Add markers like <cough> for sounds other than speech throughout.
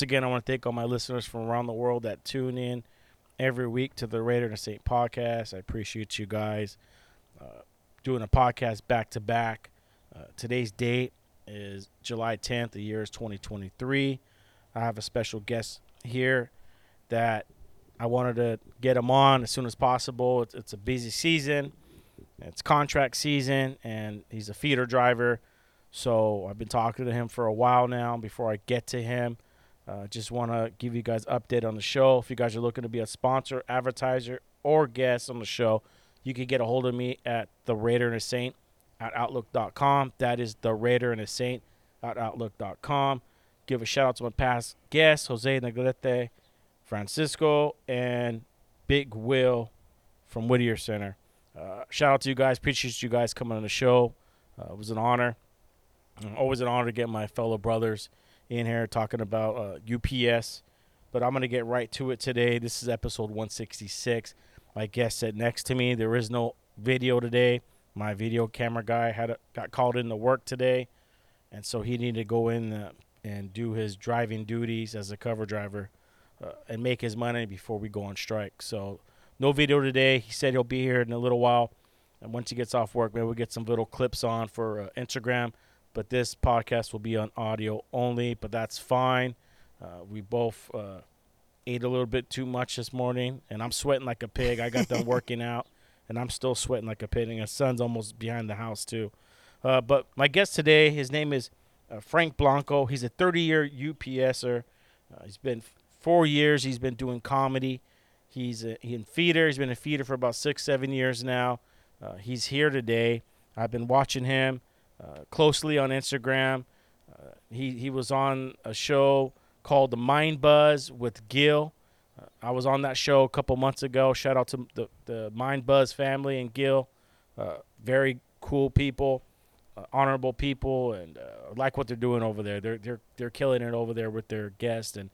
Once again, I want to thank all my listeners from around the world that tune in every week to the Raider and Saint podcast. I appreciate you guys uh, doing a podcast back to back. Uh, Today's date is July 10th. The year is 2023. I have a special guest here that I wanted to get him on as soon as possible. It's, it's a busy season, it's contract season, and he's a feeder driver. So I've been talking to him for a while now. Before I get to him, uh, just want to give you guys update on the show. If you guys are looking to be a sponsor, advertiser, or guest on the show, you can get a hold of me at the Raider and a Saint at outlook.com. That is the Raider and a Saint at outlook.com. Give a shout out to my past guests, Jose Negrete, Francisco, and Big Will from Whittier Center. Uh, shout out to you guys. Appreciate you guys coming on the show. Uh, it was an honor. Uh, Always an honor to get my fellow brothers in here talking about uh, UPS. But I'm going to get right to it today. This is episode 166. My guest sat next to me. There is no video today. My video camera guy had a, got called into work today, and so he needed to go in uh, and do his driving duties as a cover driver uh, and make his money before we go on strike. So no video today. He said he'll be here in a little while, and once he gets off work, maybe we'll get some little clips on for uh, Instagram. But this podcast will be on audio only, but that's fine. Uh, we both uh, ate a little bit too much this morning, and I'm sweating like a pig. I got done <laughs> working out, and I'm still sweating like a pig. And the sun's almost behind the house too. Uh, but my guest today, his name is uh, Frank Blanco. He's a 30-year UPSer. Uh, he's been four years. He's been doing comedy. He's a, in feeder. He's been a feeder for about six, seven years now. Uh, he's here today. I've been watching him uh, closely on Instagram. Uh, he he was on a show called The Mind Buzz with Gil. Uh, I was on that show a couple months ago. Shout out to the the Mind Buzz family and Gil. Uh, very cool people, uh, honorable people, and like what they're doing over there. They're they're they're killing it over there with their guests and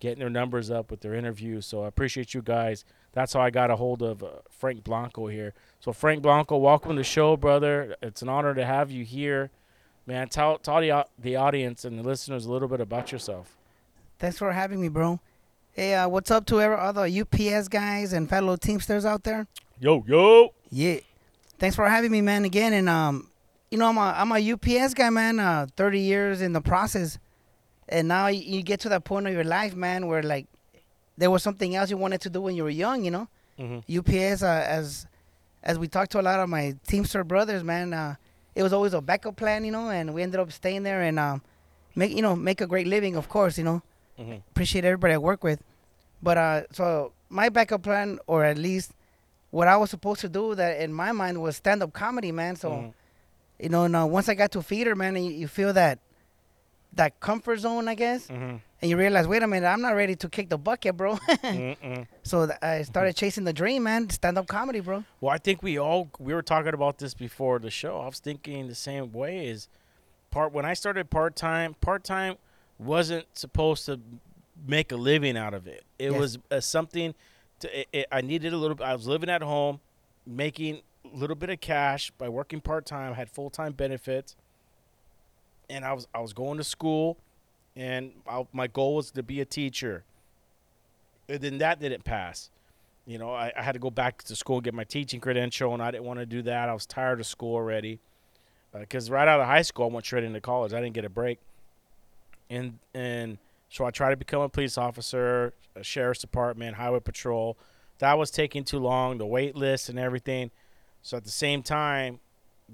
getting their numbers up with their interviews. So I appreciate you guys. That's how I got a hold of uh, Frank Blanco here. So Frank Blanco, welcome to the show, brother. It's an honor to have you here, man. Tell tell the the audience and the listeners a little bit about yourself. Thanks for having me, bro. Hey, uh, what's up to every other UPS guys and fellow Teamsters out there? Yo yo. Yeah. Thanks for having me, man, again. And um, you know, I'm a I'm a UPS guy, man. Uh, 30 years in the process, and now you, you get to that point of your life, man, where like there was something else you wanted to do when you were young, you know. Mm-hmm. UPS, uh, as as we talked to a lot of my Teamster brothers, man, uh, it was always a backup plan, you know, and we ended up staying there and um, make you know make a great living, of course, you know. Mm-hmm. Appreciate everybody I work with, but uh, so my backup plan, or at least what I was supposed to do, that in my mind was stand up comedy, man. So Mhm. you know, and, once I got to feeder, man, you, you feel that that comfort zone, I guess, Mm-hmm. and you realize, wait a minute, I'm not ready to kick the bucket, bro. <laughs> So th- I started chasing the dream, man. Stand up comedy, bro. Well, I think we all we were talking about this before the show. I was thinking the same way. Is part when I started part time. Part time wasn't supposed to make a living out of it. It Yes. was uh, something. To, it, it, I needed a little. I was living at home, making a little bit of cash by working part time. Had full time benefits, and I was I was going to school, and I, my goal was to be a teacher. And then that didn't pass. You know, I, I had to go back to school get my teaching credential, and I didn't want to do that. I was tired of school already, uh, because right out of high school, I went straight into college. I didn't get a break, and and so I tried to become a police officer, a sheriff's department, highway patrol. That was taking too long, the wait list and everything. So at the same time,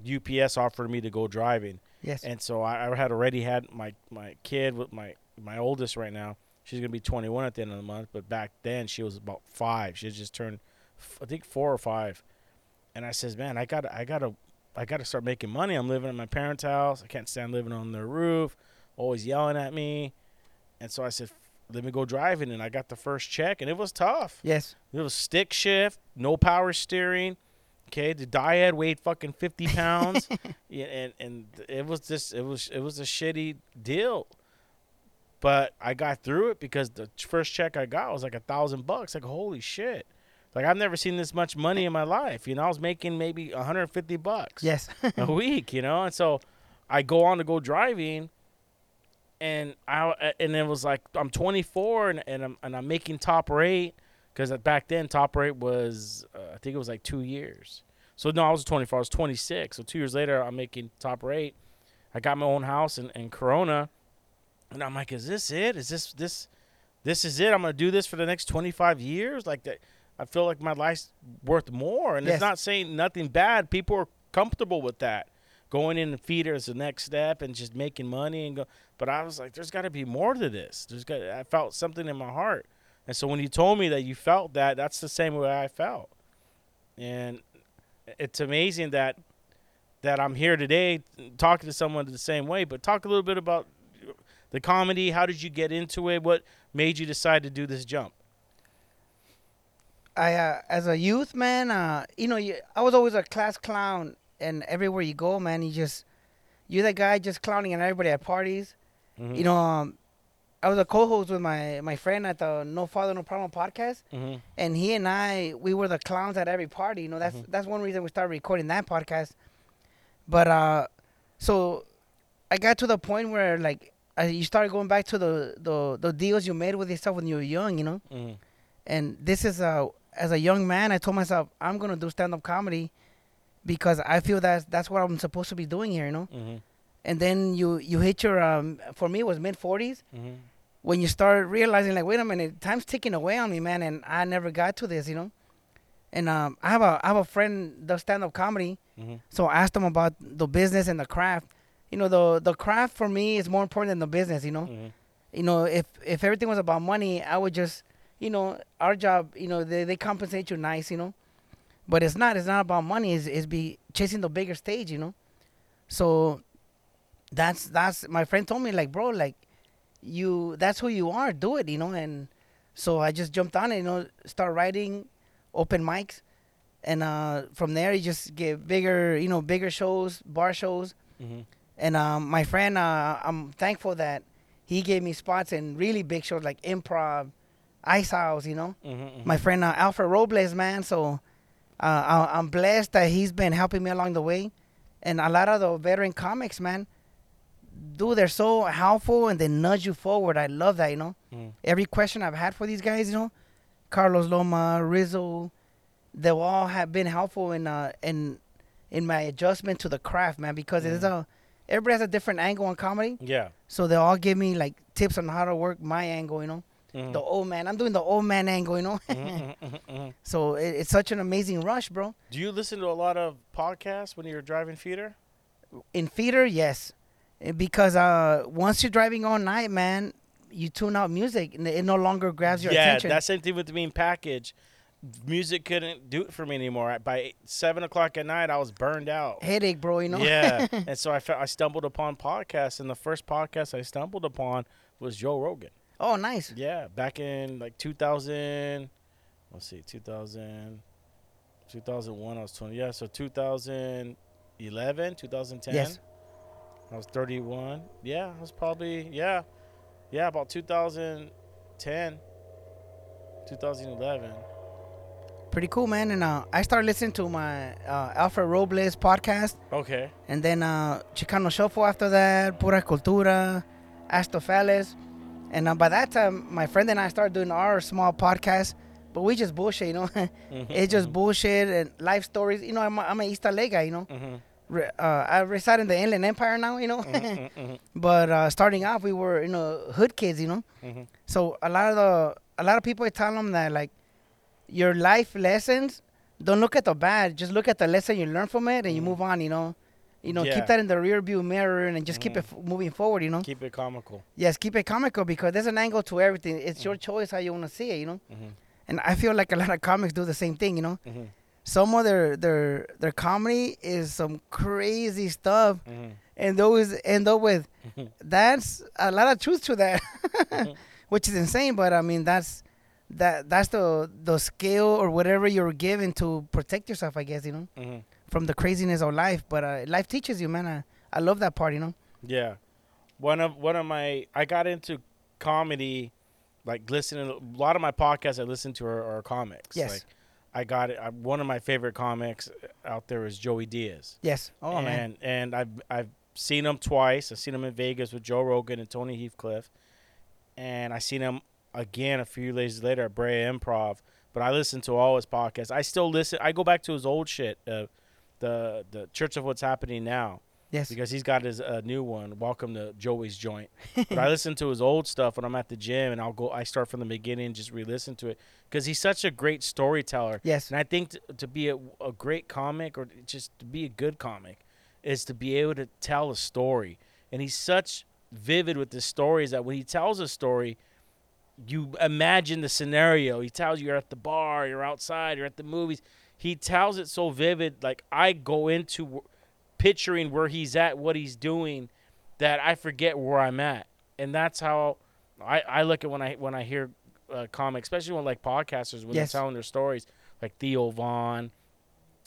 UPS offered me to go driving. Yes. And so I, I had already had my, my kid with my my oldest right now. She's gonna be 21 at the end of the month, but back then she was about five. She had just turned, f- I think four or five. And I says, man, I gotta I gotta I gotta start making money. I'm living in my parents' house. I can't stand living on their roof, always yelling at me. And so I said, let me go driving. And I got the first check, and it was tough. yes. It was stick shift, no power steering. Okay, the DIAD weighed fucking fifty <laughs> pounds, yeah, and and it was just it was it was a shitty deal. But I got through it because the first check I got was like a thousand bucks. Like holy shit! Like I've never seen this much money in my life. You know, I was making maybe 150 bucks Yes. <laughs> a week, you know. And so I go on to go driving, and I and it was like I'm 24 and, and I'm and I'm making top rate because back then top rate was uh, I think it was like two years. So no, I was 24. I was 26. So two years later, I'm making top rate. I got my own house in, in Corona, and I'm like, is this it? Is this this this is it? I'm gonna do this for the next 25 years? Like that? I feel like my life's worth more. And Yes. it's not saying nothing bad. People are comfortable with that. Going in the feeder is the next step and just making money and go. But I was like, there's got to be more to this. There's got. I felt something in my heart, and so when you told me that you felt that, that's the same way I felt. And it's amazing that that I'm here today talking to someone the same way. But talk a little bit about the comedy. How did you get into it? What made you decide to do this jump? I uh, as a youth man, uh, you know, you, I was always a class clown, and everywhere you go, man, you just you're that guy just clowning at everybody at parties. Mhm. You know, um, I was a co-host with my my friend at the No Father No Problem podcast, Mm-hmm. and he and I we were the clowns at every party. You know, that's that's one reason we started recording that podcast. But uh, so I got to the point where like I, you started going back to the, the the deals you made with yourself when you were young. You know Mm-hmm. and this is a as a young man i told myself i'm gonna do stand-up comedy because i feel that that's what i'm supposed to be doing here you know Mm-hmm. and then you you hit your um for me it was mid 40s Mm-hmm. When you start realizing like wait a minute time's ticking away on me man and i never got to this you know and um i have a i have a friend does stand-up comedy Mm-hmm. so i asked him about the business and the craft you know the the craft for me is more important than the business you know Mm-hmm. you know, if if everything was about money, I would just, you know, our job, you know, they, they compensate you nice, you know, but it's not. It's not about money. It's, it's be chasing the bigger stage, you know. So that's that's my friend told me like, bro, like you that's who you are. Do it, you know. And so I just jumped on it, you know, start writing, open mics, and uh, from there you just get bigger, you know, bigger shows, bar shows. Mm-hmm. And um, my friend, uh, I'm thankful that he gave me spots in really big shows like Improv, Ice House, you know. Mm-hmm. My friend uh, Alfred Robles, man. So uh, I- I'm blessed that he's been helping me along the way. And a lot of the veteran comics, man, dude, they're so helpful and they nudge you forward. I love that, you know. Mhm. Every question I've had for these guys, you know, Carlos Loma, Rizzo, they all have been helpful in uh in in my adjustment to the craft, man. Because it's a everybody has a different angle on comedy. Yeah. So they all give me like tips on how to work my angle, you know. Mhm. The old man. I'm doing the old man angle, you know. Mhm, mhm, mhm, mhm. <laughs> so it, it's such an amazing rush, bro. Do you listen to a lot of podcasts when you're driving feeder? In feeder, yes, because uh, once you're driving all night, man, you tune out music and it no longer grabs your attention. yeah, that same thing with the being packaged. Music couldn't do it for me anymore. By seven o'clock at night, I was burned out. headache, bro. You know. Yeah, <laughs> and so I fe- I stumbled upon podcasts, and the first podcast I stumbled upon was Joe Rogan. oh, nice. Yeah, back in like 2000. Let's see, 2000, 2001. I was 20. Yeah, so 2011, 2010. Yes. I was 31. Yeah, I was probably yeah, yeah, about 2010, 2011. Pretty cool, man. And uh, I started listening to my uh, Alfred Robles podcast, Okay. and then uh, Chicano Shuffle after that, Pura Cultura, the And uh, by that time, my friend and I started doing our small podcast, but we just bullshit, you know. <laughs> it's just bullshit and life stories. You know, I'm a, I'm an East LA guy, you know. Mm-hmm. Re- uh, I reside in the Inland Empire now, you know. Mm-hmm. <laughs> but uh, starting off, we were you know hood kids, you know. Mhm. So a lot of the a lot of people I tell them that like your life lessons don't look at the bad, just look at the lesson you learn from it and you move on, you know. You know, Yeah. keep that in the rear view mirror and just keep it f- moving forward, you know. Keep it comical. Yes, keep it comical because there's an angle to everything. It's your choice how you want to see it, you know. And I feel like a lot of comics do the same thing, you know. Some of their their their comedy is some crazy stuff, Mhm. and those end up with Mhm. that's a lot of truth to that, Mhm. <laughs> which is insane. But I mean, that's that that's the the skill or whatever you're given to protect yourself. I guess you know Mhm. from the craziness of life. But uh, life teaches you, man. I, I love that part. You know. Yeah, one of one of my I got into comedy, like listening. A lot of my podcasts I listen to are, are comics. Yes. Like, I got it. I, one of my favorite comics out there is Joey Diaz. Yes. Oh and man. and I've I've seen him twice. I've seen him in Vegas with Joe Rogan and Tony Hinchcliffe, and I seen him again a few days later at Brea Improv. But I listen to all his podcasts. I still listen. I go back to his old shit, uh, the the Church of What's Happening Now Yes. because he's got his uh, new one, Welcome to Joey's Joint. <laughs> but I listen to his old stuff when I'm at the gym, and I'll go. I start from the beginning, and just re-listen to it because he's such a great storyteller. Yes. And I think t- to be a, a great comic, or just to be a good comic, is to be able to tell a story. And he's such vivid with the stories that when he tells a story, you imagine the scenario. He tells you you're at the bar, you're outside, you're at the movies. He tells it so vivid. Like I go into picturing where he's at, what he's doing, that I forget where I'm at. And that's how I, I look at when I when I hear uh, comics, especially when like podcasters when Yes. they're telling their stories, like Theo Von.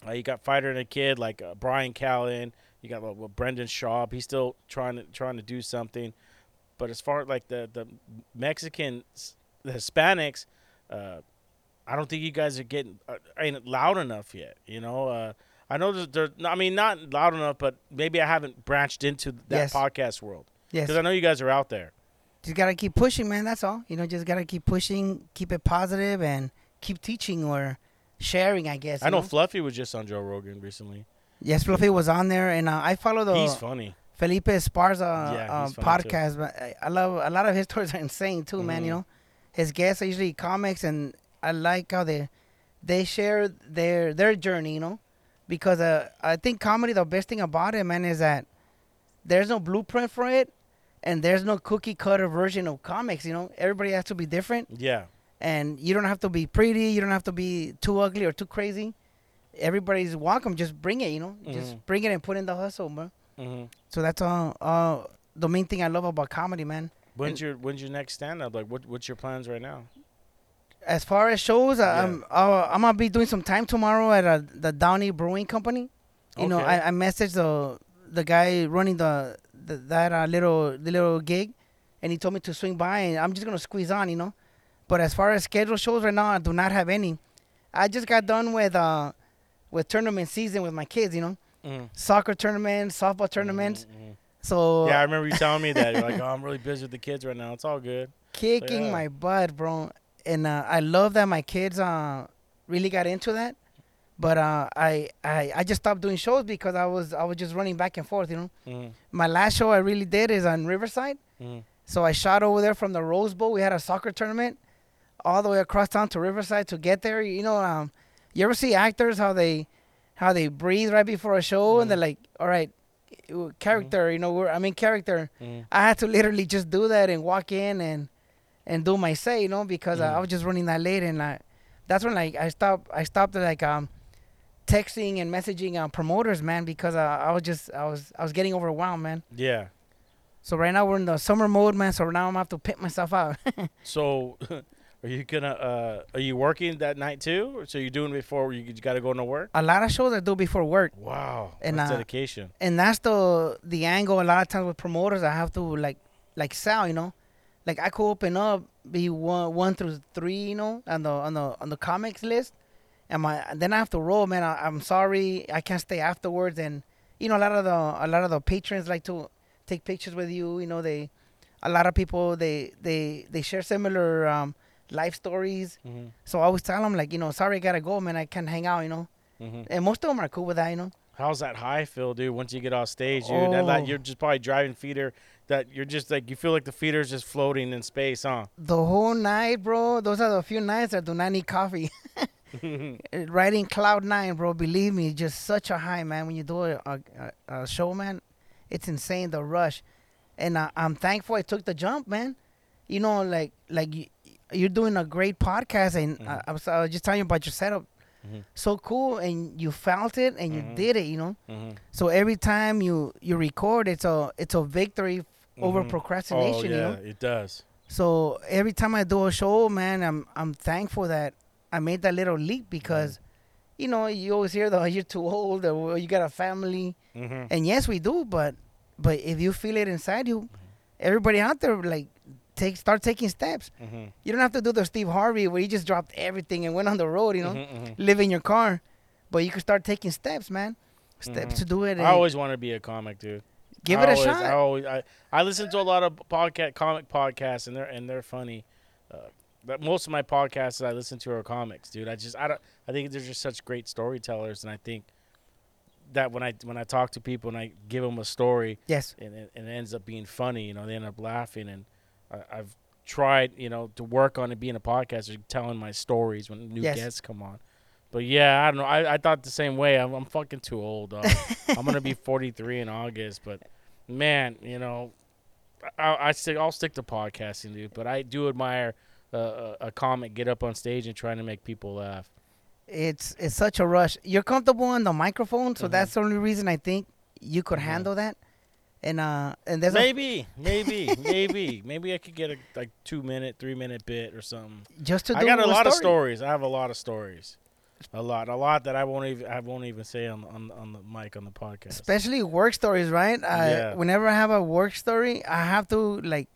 Uh, you got Fighter and a Kid, like uh, Bryan Callen. You got well, Brendan Schaub. He's still trying to trying to do something. But as far like the the Mexicans, the Hispanics, uh, I don't think you guys are getting uh, ain't loud enough yet. You know, uh, I know that they're. I mean, not loud enough, but maybe I haven't branched into that Yes. podcast world Yes. because I know you guys are out there. just gotta keep pushing, man. That's all. You know, just gotta keep pushing, keep it positive, and keep teaching or sharing. I guess. I you know Fluffy was just on Joe Rogan recently. Yes, Fluffy was on there, and uh, I follow the He's funny. Felipe Esparza Yeah, uh, too. podcast. But I, love a lot of his <laughs> stories are insane too, man. You Mhm. know, his guests are usually comics, and I like how they they share their their journey. You know, because uh, I think comedy the best thing about it, man, is that there's no blueprint for it, and there's no cookie cutter version of comics. You know, everybody has to be different, Yeah. and you don't have to be pretty. You don't have to be too ugly or too crazy. Everybody's welcome. Just bring it. You know, just Mhm. bring it and put in the hustle, bro. hmm So that's all. Uh, the main thing I love about comedy, man. When's your When's your next stand up? Like, what What's your plans right now? As far as shows, Yeah. I'm uh, I'm gonna be doing some time tomorrow at uh, the Downey Brewing Company. You know, I, I messaged the the guy running the, the that uh, little the little gig, and he told me to swing by, and I'm just gonna squeeze on, you know. But as far as scheduled shows right now, I do not have any. I just got done with uh with tournament season with my kids, you know, Mhm. soccer tournaments, softball tournaments. Mhm, mhm. So Yeah, I remember you telling me that. You're like, oh, I'm really busy with the kids right now. It's all good. <laughs> kicking Yeah. my butt, bro. And uh, I love that my kids uh, really got into that. But uh, I, I I just stopped doing shows because I was I was just running back and forth. You know, Mhm, my last show I really did is on Riverside. mhm. So I shot over there from the Rose Bowl. We had a soccer tournament, all the way across town to Riverside to get there. You know, um, you ever see actors how they how they breathe right before a show and Mhm. they're like, all right, character. You know, we're I'm in character. Mhm. I had to literally just do that and walk in and and do my say, you know, because uh, I Mhm. was just running that late and I, that's when like I stopped. I stopped like um, texting and messaging uh, promoters, man, because uh, I was just I was I was getting overwhelmed, man. Yeah. So right now we're in the summer mode, man. So now I'm gonna have to pimp myself out. <laughs> So, <laughs> are you gonna? Uh, are you working that night too? Or so you're doing before you, you got to go into work? a lot of shows I do before work, Wow. And, that's uh, dedication. and that's the the angle. A lot of times with promoters, I have to like like sell, you know, like I could open up be one one through three, you know, on the on the on the comics list, and my then I have to roll, man. I, I'm sorry, I can't stay afterwards, and you know a lot of the a lot of the patrons like to take pictures with you, you know they. a lot of people they they they share similar um, life stories. Mhm. So I always tell them like, you know, sorry, I gotta go, man. I can't hang out, you know. Mhm. And most of them are cool with that, you know. How's that high feel, dude? Once you get off stage, dude, that, like, Oh. you're just probably driving feeder. That you're just like you feel like the feeder's just floating in space, huh? The whole night, bro. Those are the few nights that do not need coffee. <laughs> <laughs> Riding cloud nine, bro. Believe me, just such a high, man. When you do a, a, a show, man, it's insane the rush, and I, I'm thankful I took the jump, man. You know, like like you, you're doing a great podcast, and I, I, was, I was just telling you about your setup. Mhm. So cool, and you felt it, and you Mhm. did it. You know, hmm so every time you you record, it's a it's a victory over Mhm. procrastination. Oh You yeah, know. it does. So every time I do a show, man, I'm I'm thankful that I made that little leap because, you know, you always hear that you're too old or "Well, you got a family, hmm and yes, we do, but but if you feel it inside you, everybody out there like take start taking steps. hmm You don't have to do the Steve Harvey where you just dropped everything and went on the road, you know, hmm live in your car, but you can start taking steps, man, steps to do it. I always want to be a comic, dude. Give I it a always, shot. I always, I, I listen to a lot of podcast, comic podcasts, and they're and they're funny. Uh, but most of my podcasts that I listen to are comics, dude. I just, I don't, I think they're just such great storytellers, and I think that when I when I talk to people and I give them a story, yes, and it, and it ends up being funny, you know, they end up laughing, and I, I've tried, you know, to work on it being a podcaster, telling my stories when new Yes. guests come on. But yeah, I don't know. I, I thought the same way. I'm, I'm fucking too old. <laughs> I'm gonna be 43 in August, but man, you know, I, I stick. I'll stick to podcasting, dude. But I do admire uh, a, a comic get up on stage and trying to make people laugh. it's it's such a rush. You're comfortable on the microphone, so Mhm. that's the only reason I think you could Mhm. handle that. And uh, and there's a, Maybe, maybe, maybe, maybe I could get a like two minute, three minute bit or something. just to do I got a lot of stories. I have a lot of stories. A lot, a lot that I won't even I won't even say on on on the mic on the podcast. especially work stories, right? Uh, Yeah. Whenever I have a work story, I have to like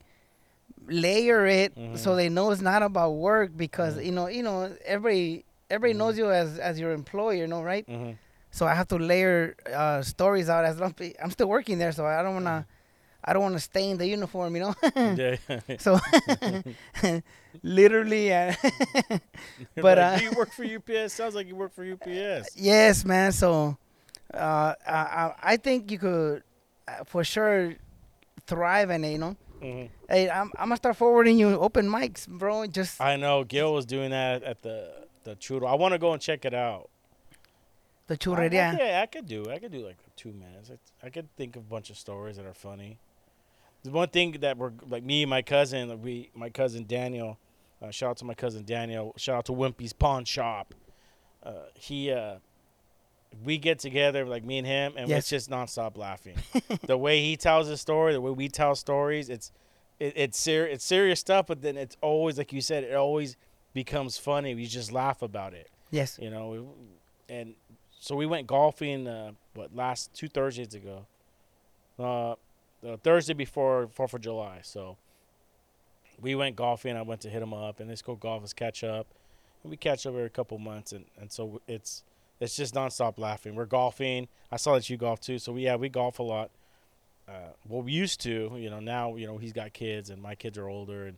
layer it so Mhm. they know it's not about work because Mhm. you know you know everybody everybody Mhm. knows you as as your employer, you know, right? hmm So I have to layer uh, stories out as long I'm still working there, so I don't wanna I don't wanna stain the uniform, you know. <laughs> Yeah. so <laughs> literally, uh, <laughs> But, Like, uh, do you work for UPS? Sounds like you work for UPS. yes, man. So uh, I, I think you could uh, for sure thrive in it, you know. hmm Hey, I'm, I'm gonna start forwarding you open mics, bro. Just I know Gil was doing that at the the Chudo. I want to go and check it out. the I, churreria. yeah, I could do. I could do like two minutes. I, I could think of a bunch of stories that are funny. The one thing that we're like me and my cousin, like we, my cousin Daniel. Uh, shout out to my cousin Daniel. Shout out to Wimpy's Pawn Shop. Uh, he, uh, we get together like me and him, and Yes. it's just nonstop laughing. <laughs> the way he tells his story, the way we tell stories, it's it, it's ser- it's serious stuff, but then it's always like you said, it always becomes funny. We just laugh about it Yes. you know and so we went golfing uh what last two thursdays ago uh the thursday before fourth of july. So we went golfing. I went to hit him up and let's go golf let's catch up. And we catch up every couple months and and so it's it's just nonstop laughing. We're golfing. I saw that you golf too. So we yeah we golf a lot. Uh well we used to you know now you know he's got kids and my kids are older and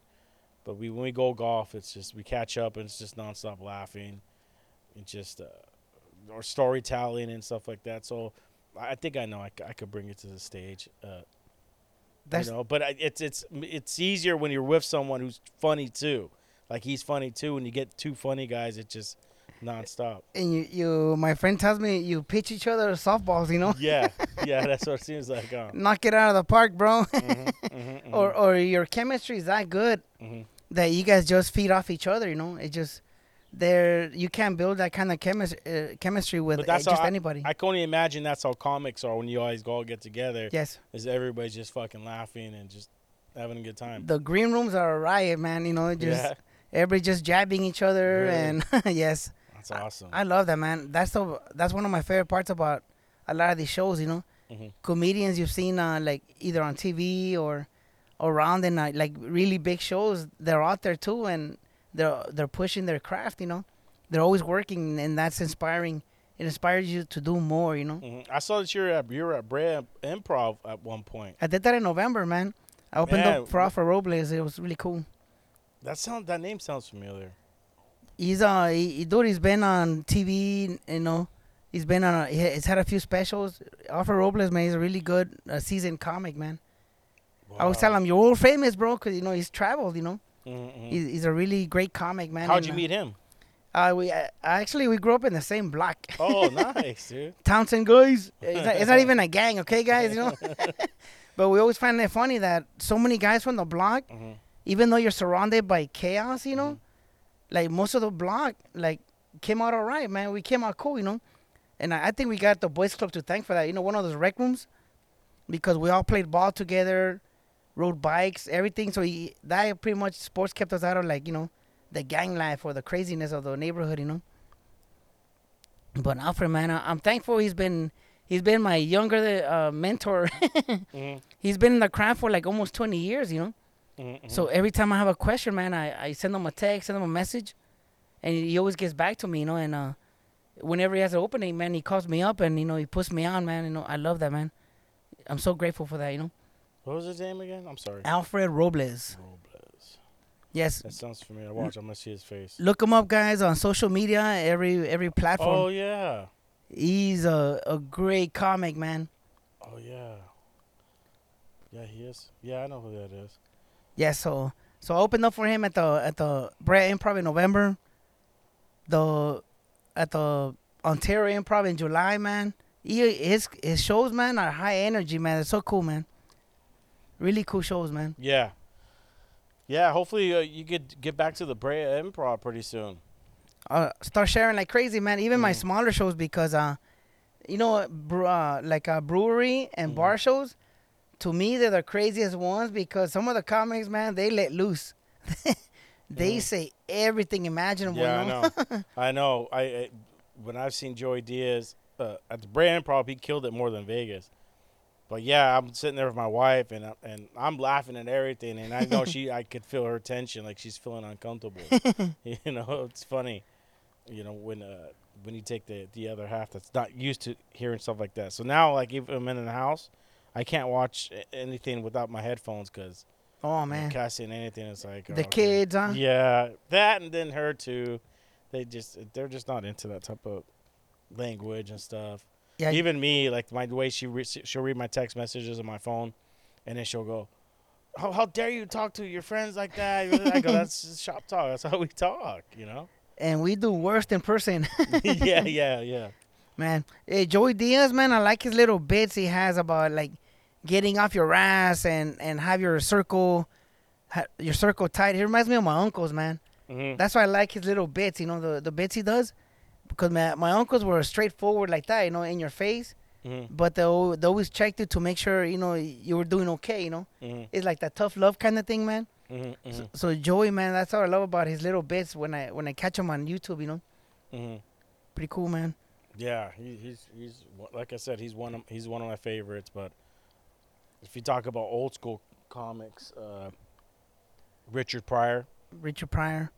but we when we go golf it's just we catch up and it's just nonstop laughing. And just uh, or storytelling and stuff like that. So I think I know I, I could bring it to the stage. Uh, That's you know, but I, it's it's it's easier when you're with someone who's funny too. Like he's funny too. When you get two funny guys, it just nonstop. and you, you my friend tells me you pitch each other softballs, you know. <laughs> Yeah, yeah, that's what it seems like. Huh? <laughs> Knock it out of the park, bro. Mhm, <laughs> mhm, mhm, or or your chemistry is that good mhm. that you guys just feed off each other, you know. It just there you can't build that kind of chemis- uh, chemistry with just anybody. I can only imagine that's how comics are when you always go get together. yes. Is everybody's just fucking laughing and just having a good time. The green rooms are a riot, man. You know, just yeah, everybody just jabbing each other, Really? and <laughs> yes, that's awesome. I love that, man. That's the that's one of my favorite parts about a lot of these shows. You know, Mhm. comedians you've seen uh, like either on TV or around in uh, like really big shows. They're out there too, and they're they're pushing their craft. You know, they're always working, and that's inspiring. It inspires you to do more. You know, Mhm. I saw that you're at you were at Brea Improv at one point. I did that in November, man. I opened Man, up for Alfred Robles. It was really cool. That sound that name sounds familiar. He's uh, he, he- dude, he's been on TV. You know, he's been on. A, he- he's had a few specials. Alfred Robles, man, he's a really good uh, seasoned comic, man. I always tell him, "You're all famous, bro," because you know he's traveled. You know, Mhm. he's, he's a really great comic, man. How'd and, you uh, meet him? Uh, we uh, actually we grew up in the same block. Oh, <laughs> nice, dude. Townsend guys. It's not, it's not <laughs> even a gang, okay, guys. You know. <laughs> but we always find it funny that so many guys from the block, Mhm. even though you're surrounded by chaos, you know, Mhm. like most of the block, like came out all right, man. We came out cool, you know. And I, I think we got the boys club to thank for that. You know, one of those rec rooms, because we all played ball together, rode bikes, everything. So he, that pretty much sports kept us out of like you know, the gang life or the craziness of the neighborhood, you know. But Alfred, man, I, I'm thankful he's been he's been my younger uh, mentor. <laughs> Mhm. he's been in the craft for like almost 20 years, you know. Mhm. So every time I have a question, man, I, I send him a text, send him a message, and he always gets back to me, you know. And uh, whenever he has an opening, man, he calls me up and you know he puts me on, man. You know, I love that, man. I'm so grateful for that, you know. What was his name again? I'm sorry. Alfred Robles. Robles. Yes, That sounds familiar. Watch, I'm gonna see his face. look him up, guys, on social media, every every platform. Oh yeah. He's a a great comic, man. Oh yeah. Yeah, he is. Yeah, I know who that is. Yeah, so so I opened up for him at the at the Brea Improv in November. The at the Ontario Improv in July, man. He, his his shows, man, are high energy, man. They're so cool, man. Really cool shows, man. Yeah. Yeah, hopefully uh, you could get back to the Brea Improv pretty soon. Uh, start sharing like crazy, man. Even my Mhm. smaller shows because uh, you know, uh, like a brewery and Mhm. bar shows. To me, they're the craziest ones because some of the comics, man, they let loose. <laughs> they Mhm. say everything imaginable. Yeah, you know? I know. <laughs> I know. I, I when I've seen Joey Diaz uh, at the Brea Improv, he killed it more than Vegas. But yeah, I'm sitting there with my wife, and I- and I'm laughing at everything, and I know <laughs> she, I could feel her tension, like she's feeling uncomfortable. <laughs> you know, it's funny. You know when uh, when you take the the other half that's not used to hearing stuff like that. So now, like if I'm in the house, I can't watch anything without my headphones because oh man. casting anything it's like The okay. kids, huh? Yeah, that and then her too. They just they're just not into that type of language and stuff. Yeah, Even me, like my way she re- she'll read my text messages on my phone, and then she'll go, "How how dare you talk to your friends like that?" I go, "That's <laughs> shop talk. That's how we talk." You know? and we do worst in person, <laughs> <laughs> yeah, yeah, yeah. man. Hey, Joey Diaz, man, I like his little bits he has about like getting off your ass and and have your circle, ha- your circle tight. He reminds me of my uncles, man. hmm That's why I like his little bits. You know the the bits he does, because my my uncles were straightforward like that. You know, in your face, hmm but they al- they always checked you to make sure you know you were doing okay. You know, hmm it's like that tough love kind of thing, man. hmm So, so Joey, man, that's what I love about his little bits when I when I catch him on YouTube. You know, hmm pretty cool, man. Yeah, he, he's he's like I said, he's one of he's one of my favorites. But if you talk about old school comics, uh, Richard Pryor. Richard Pryor.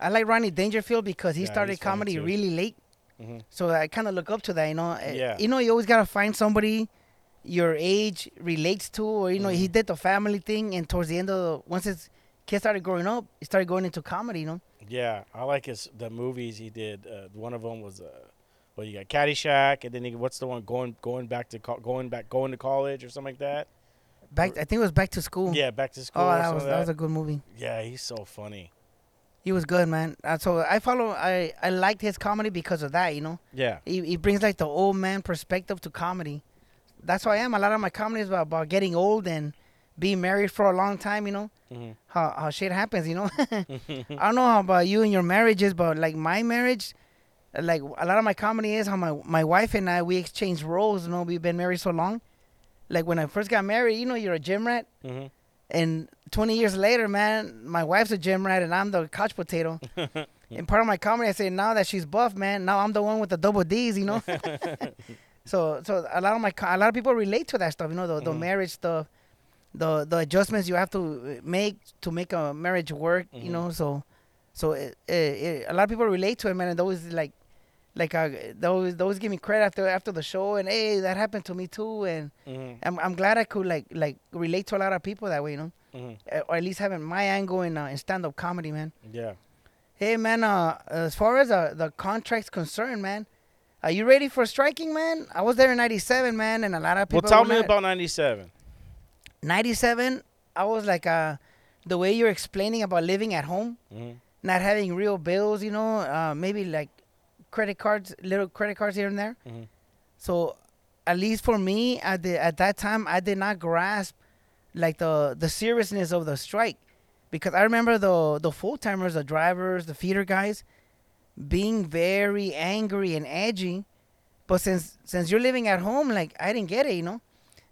I like Rodney Dangerfield because he Yeah, started comedy really late. hmm So I kind of look up to that, you know. Uh, Yeah. You know, you always gotta find somebody your age relates to, or you know, he Mhm. did the family thing, and towards the end of the, once his kid started growing up, he started going into comedy, you know. Yeah, I like his the movies he did. Uh, one of them was uh, well, you got Caddyshack, and then he, what's the one going going back to co- going back going to college or something like that. Back, I think it was Back to School. Yeah, back to school. Oh, that was like that was a good movie. yeah, he's so funny. He was good, man. So I follow. I I liked his comedy because of that, you know. Yeah, He he brings like the old man perspective to comedy. That's why I am. A lot of my comedy is about, about getting old and being married for a long time, you know. hmm how how shit happens, you know. <laughs> <laughs> I don't know how about you and your marriages, but like my marriage, like a lot of my comedy is how my my wife and I we exchange roles. You know, we've been married so long. Like when I first got married, you know, you're a gym rat, hmm and 20 years later, man, my wife's a gym rat and I'm the couch potato. <laughs> and part of my comedy, I say now that she's buff, man, now I'm the one with the double D's, you know. <laughs> so so a lot of my a lot of people relate to that stuff, you know, the the Mhm. marriage stuff, the the adjustments you have to make to make a marriage work, Mhm. you know. So so it, it, it, a lot of people relate to it, man, and those like like uh, those those give me credit after after the show, and hey, that happened to me too, and hmm I'm I'm glad I could like like relate to a lot of people that way, you know. Mhm. Uh, or at least having my angle in uh, in stand up comedy, man. Yeah. Hey, man. Uh, as far as uh, the contract's concerned, man, are you ready for striking, man? I was there in '97, man, and a lot of people. Well, tell me not- about '97. 97 i was like uh the way you're explaining about living at home hmm not having real bills you know uh maybe like credit cards little credit cards here and there. Mhm. so at least for me at the at that time i did not grasp like the the seriousness of the strike. Because i remember the the full-timers the drivers the feeder guys being very angry and edgy. But since since you're living at home like i didn't get it you know?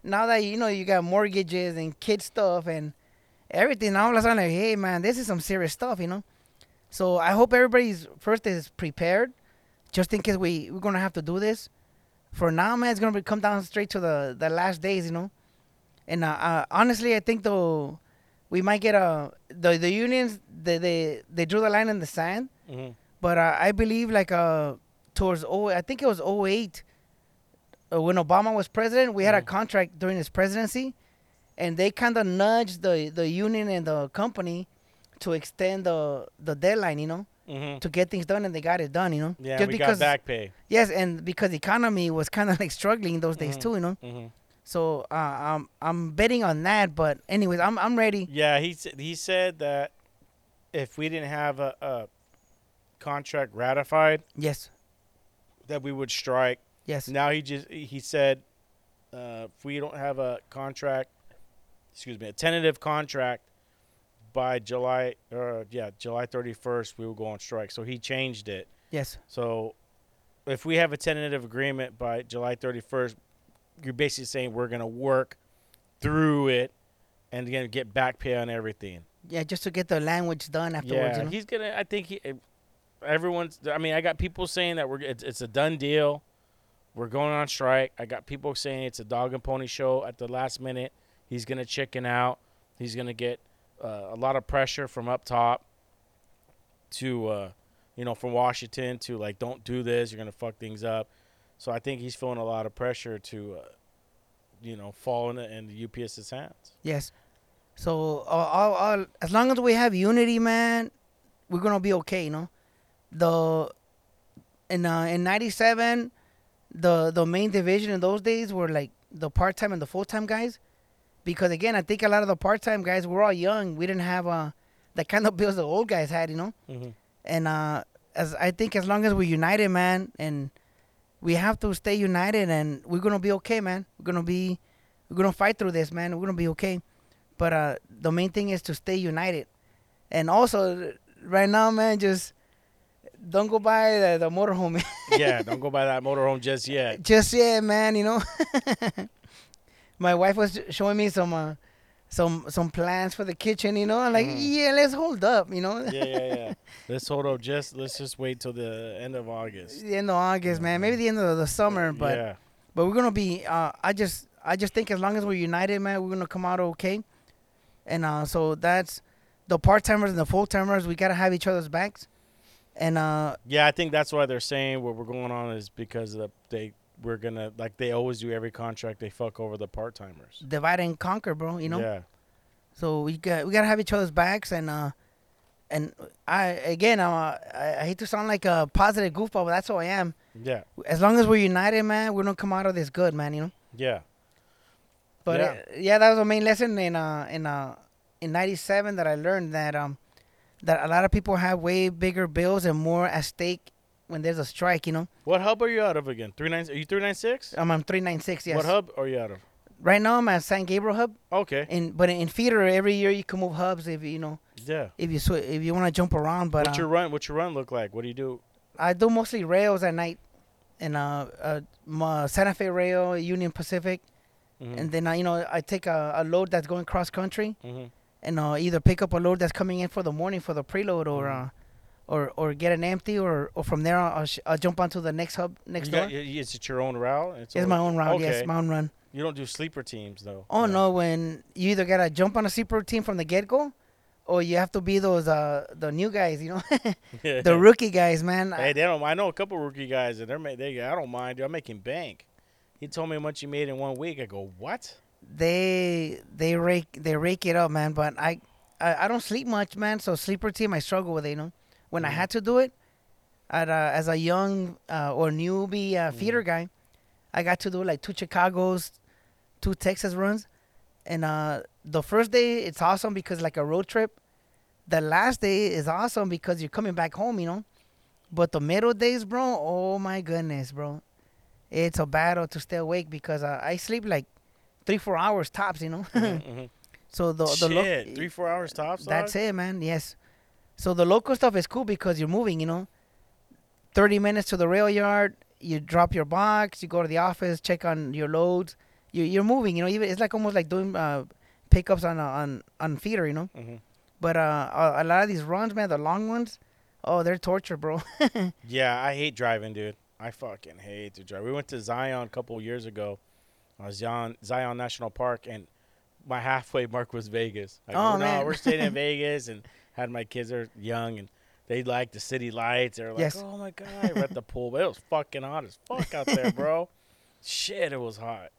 Now that you know you got mortgages and kid stuff and everything all of a sudden like hey man this is some serious stuff you know? So i hope everybody's first is prepared just in case we we're gonna have to do this for now man it's gonna be, come down straight to the the last days you know? And uh, uh, honestly i think though we might get a the the unions they they, they drew the line in the sand hmm but uh, I believe like uh towards oh I think it was 08 uh, when Obama was president, we had a Mhm. contract during his presidency, and they kind of nudged the the union and the company to extend the the deadline, you know, hmm to get things done, and they got it done, you know. Yeah, Just we because got back pay. yes, and because the economy was kind of like struggling those days Mhm. too, you know. hmm So uh, I'm I'm betting on that, but anyways, I'm I'm ready. Yeah, he said he said that if we didn't have a, a contract ratified, Yes, that we would strike. yes, Now he just he said uh, if we don't have a contract, excuse me, a tentative contract by July or yeah July thirty first, we will go on strike. So he changed it. yes, So if we have a tentative agreement by July thirty first, you're basically saying we're gonna work through it and again get back pay on everything. yeah, just to get the language done afterwards. Yeah, you know? he's gonna. I think he. Eh, everyone's. I mean, I got people saying that we're. It's, it's a done deal. We're going on strike. I got people saying it's a dog and pony show at the last minute. He's gonna chicken out. He's gonna get uh, a lot of pressure from up top. To, uh, you know, from Washington to like, don't do this. You're gonna fuck things up. So I think he's feeling a lot of pressure to, uh, you know, fall in the, in the UPS's hands. Yes. So uh, as long as we have unity, man, we're gonna be okay. You know, the in uh, in '97, the the main division in those days were like the part time and the full time guys, because again, I think a lot of the part time guys were all young. We didn't have uh the kind of bills the old guys had. You know, Mm-hmm. and uh, as I think as long as we're united, man, and we have to stay united, and we're gonna be okay, man. We're gonna be, we're gonna fight through this, man. We're gonna be okay. But uh, the main thing is to stay united, and also right now, man, just don't go by the, the motorhome. <laughs> yeah, don't go by that motorhome just yet. just yet, man. You know, <laughs> my wife was showing me some uh, some some plans for the kitchen. You know, I'm like, Mhm. yeah, let's hold up. You know. yeah, yeah, yeah. <laughs> Let's hold up. Just let's just wait till the end of August. the end of August, man. Maybe the end of the summer, but yeah, but we're gonna be. Uh, I just I just think as long as we're united, man, we're gonna come out okay. And uh, so that's the part timers and the full timers. We gotta have each other's backs. And uh, yeah. I think that's why they're saying what we're going on is because of they we're gonna like they always do every contract. They fuck over the part timers. divide and conquer, bro. You know. Yeah, So we got we gotta have each other's backs. And uh, and I again, uh, I, I hate to sound like a positive goofball, but that's who I am. yeah, As long as we're united, man, we're gonna come out of this good, man. You know. yeah. But Yeah. yeah, yeah that was a main lesson in uh in uh in '97 that I learned that um that a lot of people have way bigger bills and more at stake when there's a strike. You know, What hub are you out of again? Three nine? Are you three nine six? I'm on 396. Yes. What hub are you out of? Right now I'm at San Gabriel hub, Okay. and but in feeder every year you can move hubs if you know Yeah. if you sw- if you want to jump around. But What's uh, your run? What's your run look like? What do you do? I do mostly rails at night, and uh, uh my Santa Fe Rail, Union Pacific, Mhm. and then I, you know I take a, a load that's going cross country. Mhm. and uh, either pick up a load that's coming in for the morning for the preload, or Mhm. Or or get an empty, or or from there I'll, sh- I'll jump onto the next hub next You door. got- is it your own route? it's my own route. Yes, my own run. You don't do sleeper teams though. Oh no, when you either gotta jump on a sleeper team from the get go, or you have to be those uh the new guys, you know, <laughs> <laughs> the rookie guys, man. Hey, they don't. I know a couple rookie guys, and they're ma- they. I don't mind. dude, I'm making bank. He told me how much he made in one week. I go, what? they they rake they rake it up, man. But I I, I don't sleep much, man. So sleeper team, I struggle with it. You know, when I had to do it, at uh, as a young uh, or newbie uh, Mhm. feeder guy, I got to do like two Chicago's, two Texas runs, and uh, the first day it's awesome because like a road trip. The last day is awesome because you're coming back home, you know. But the middle days, bro, oh my goodness, bro, it's a battle to stay awake because uh, I sleep like three, four hours tops, you know. Mhm, mhm. <laughs> so the the lo- three four hours tops. that's dog? it, man. Yes. So the local stuff is cool because you're moving, you know. 30 minutes to the rail yard, you drop your box, you go to the office, check on your loads. You you're moving, you know, even it's like almost like doing uh pickups on a, on on feeder, you know. Mhm. But uh a, a lot of these runs, man, the long ones, oh, they're torture, bro. <laughs> Yeah, I hate driving, dude. I fucking hate to drive. We went to Zion a couple years ago. I was Zion Zion National Park, and my halfway mark was Vegas. Like, Oh, no, man. we're staying in <laughs> Vegas, and had my kids are young, and they like the city lights. They're like, Yes. oh my god, we're at the pool, but it was fucking hot as fuck out there, bro. <laughs> Shit, it was hot.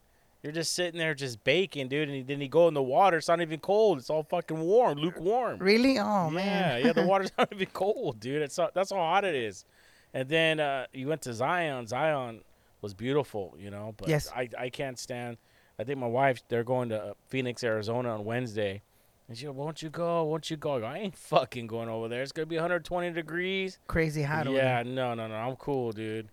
You're just sitting there just baking, dude, and then you go in the water. It's not even cold. It's all fucking warm, lukewarm. really? Oh yeah, man. yeah, the <laughs> water's <laughs> not even cold, dude. It's that's how hot it is. And then uh, you went to Zion. Zion was beautiful, you know. But Yes. I, I can't stand. I think my wife they're going to Phoenix, Arizona on Wednesday, and she, won't you go? Won't you go? I, go, I ain't fucking going over there. It's gonna be 120 degrees. Crazy hot. yeah, there. no, no, no. I'm cool, dude.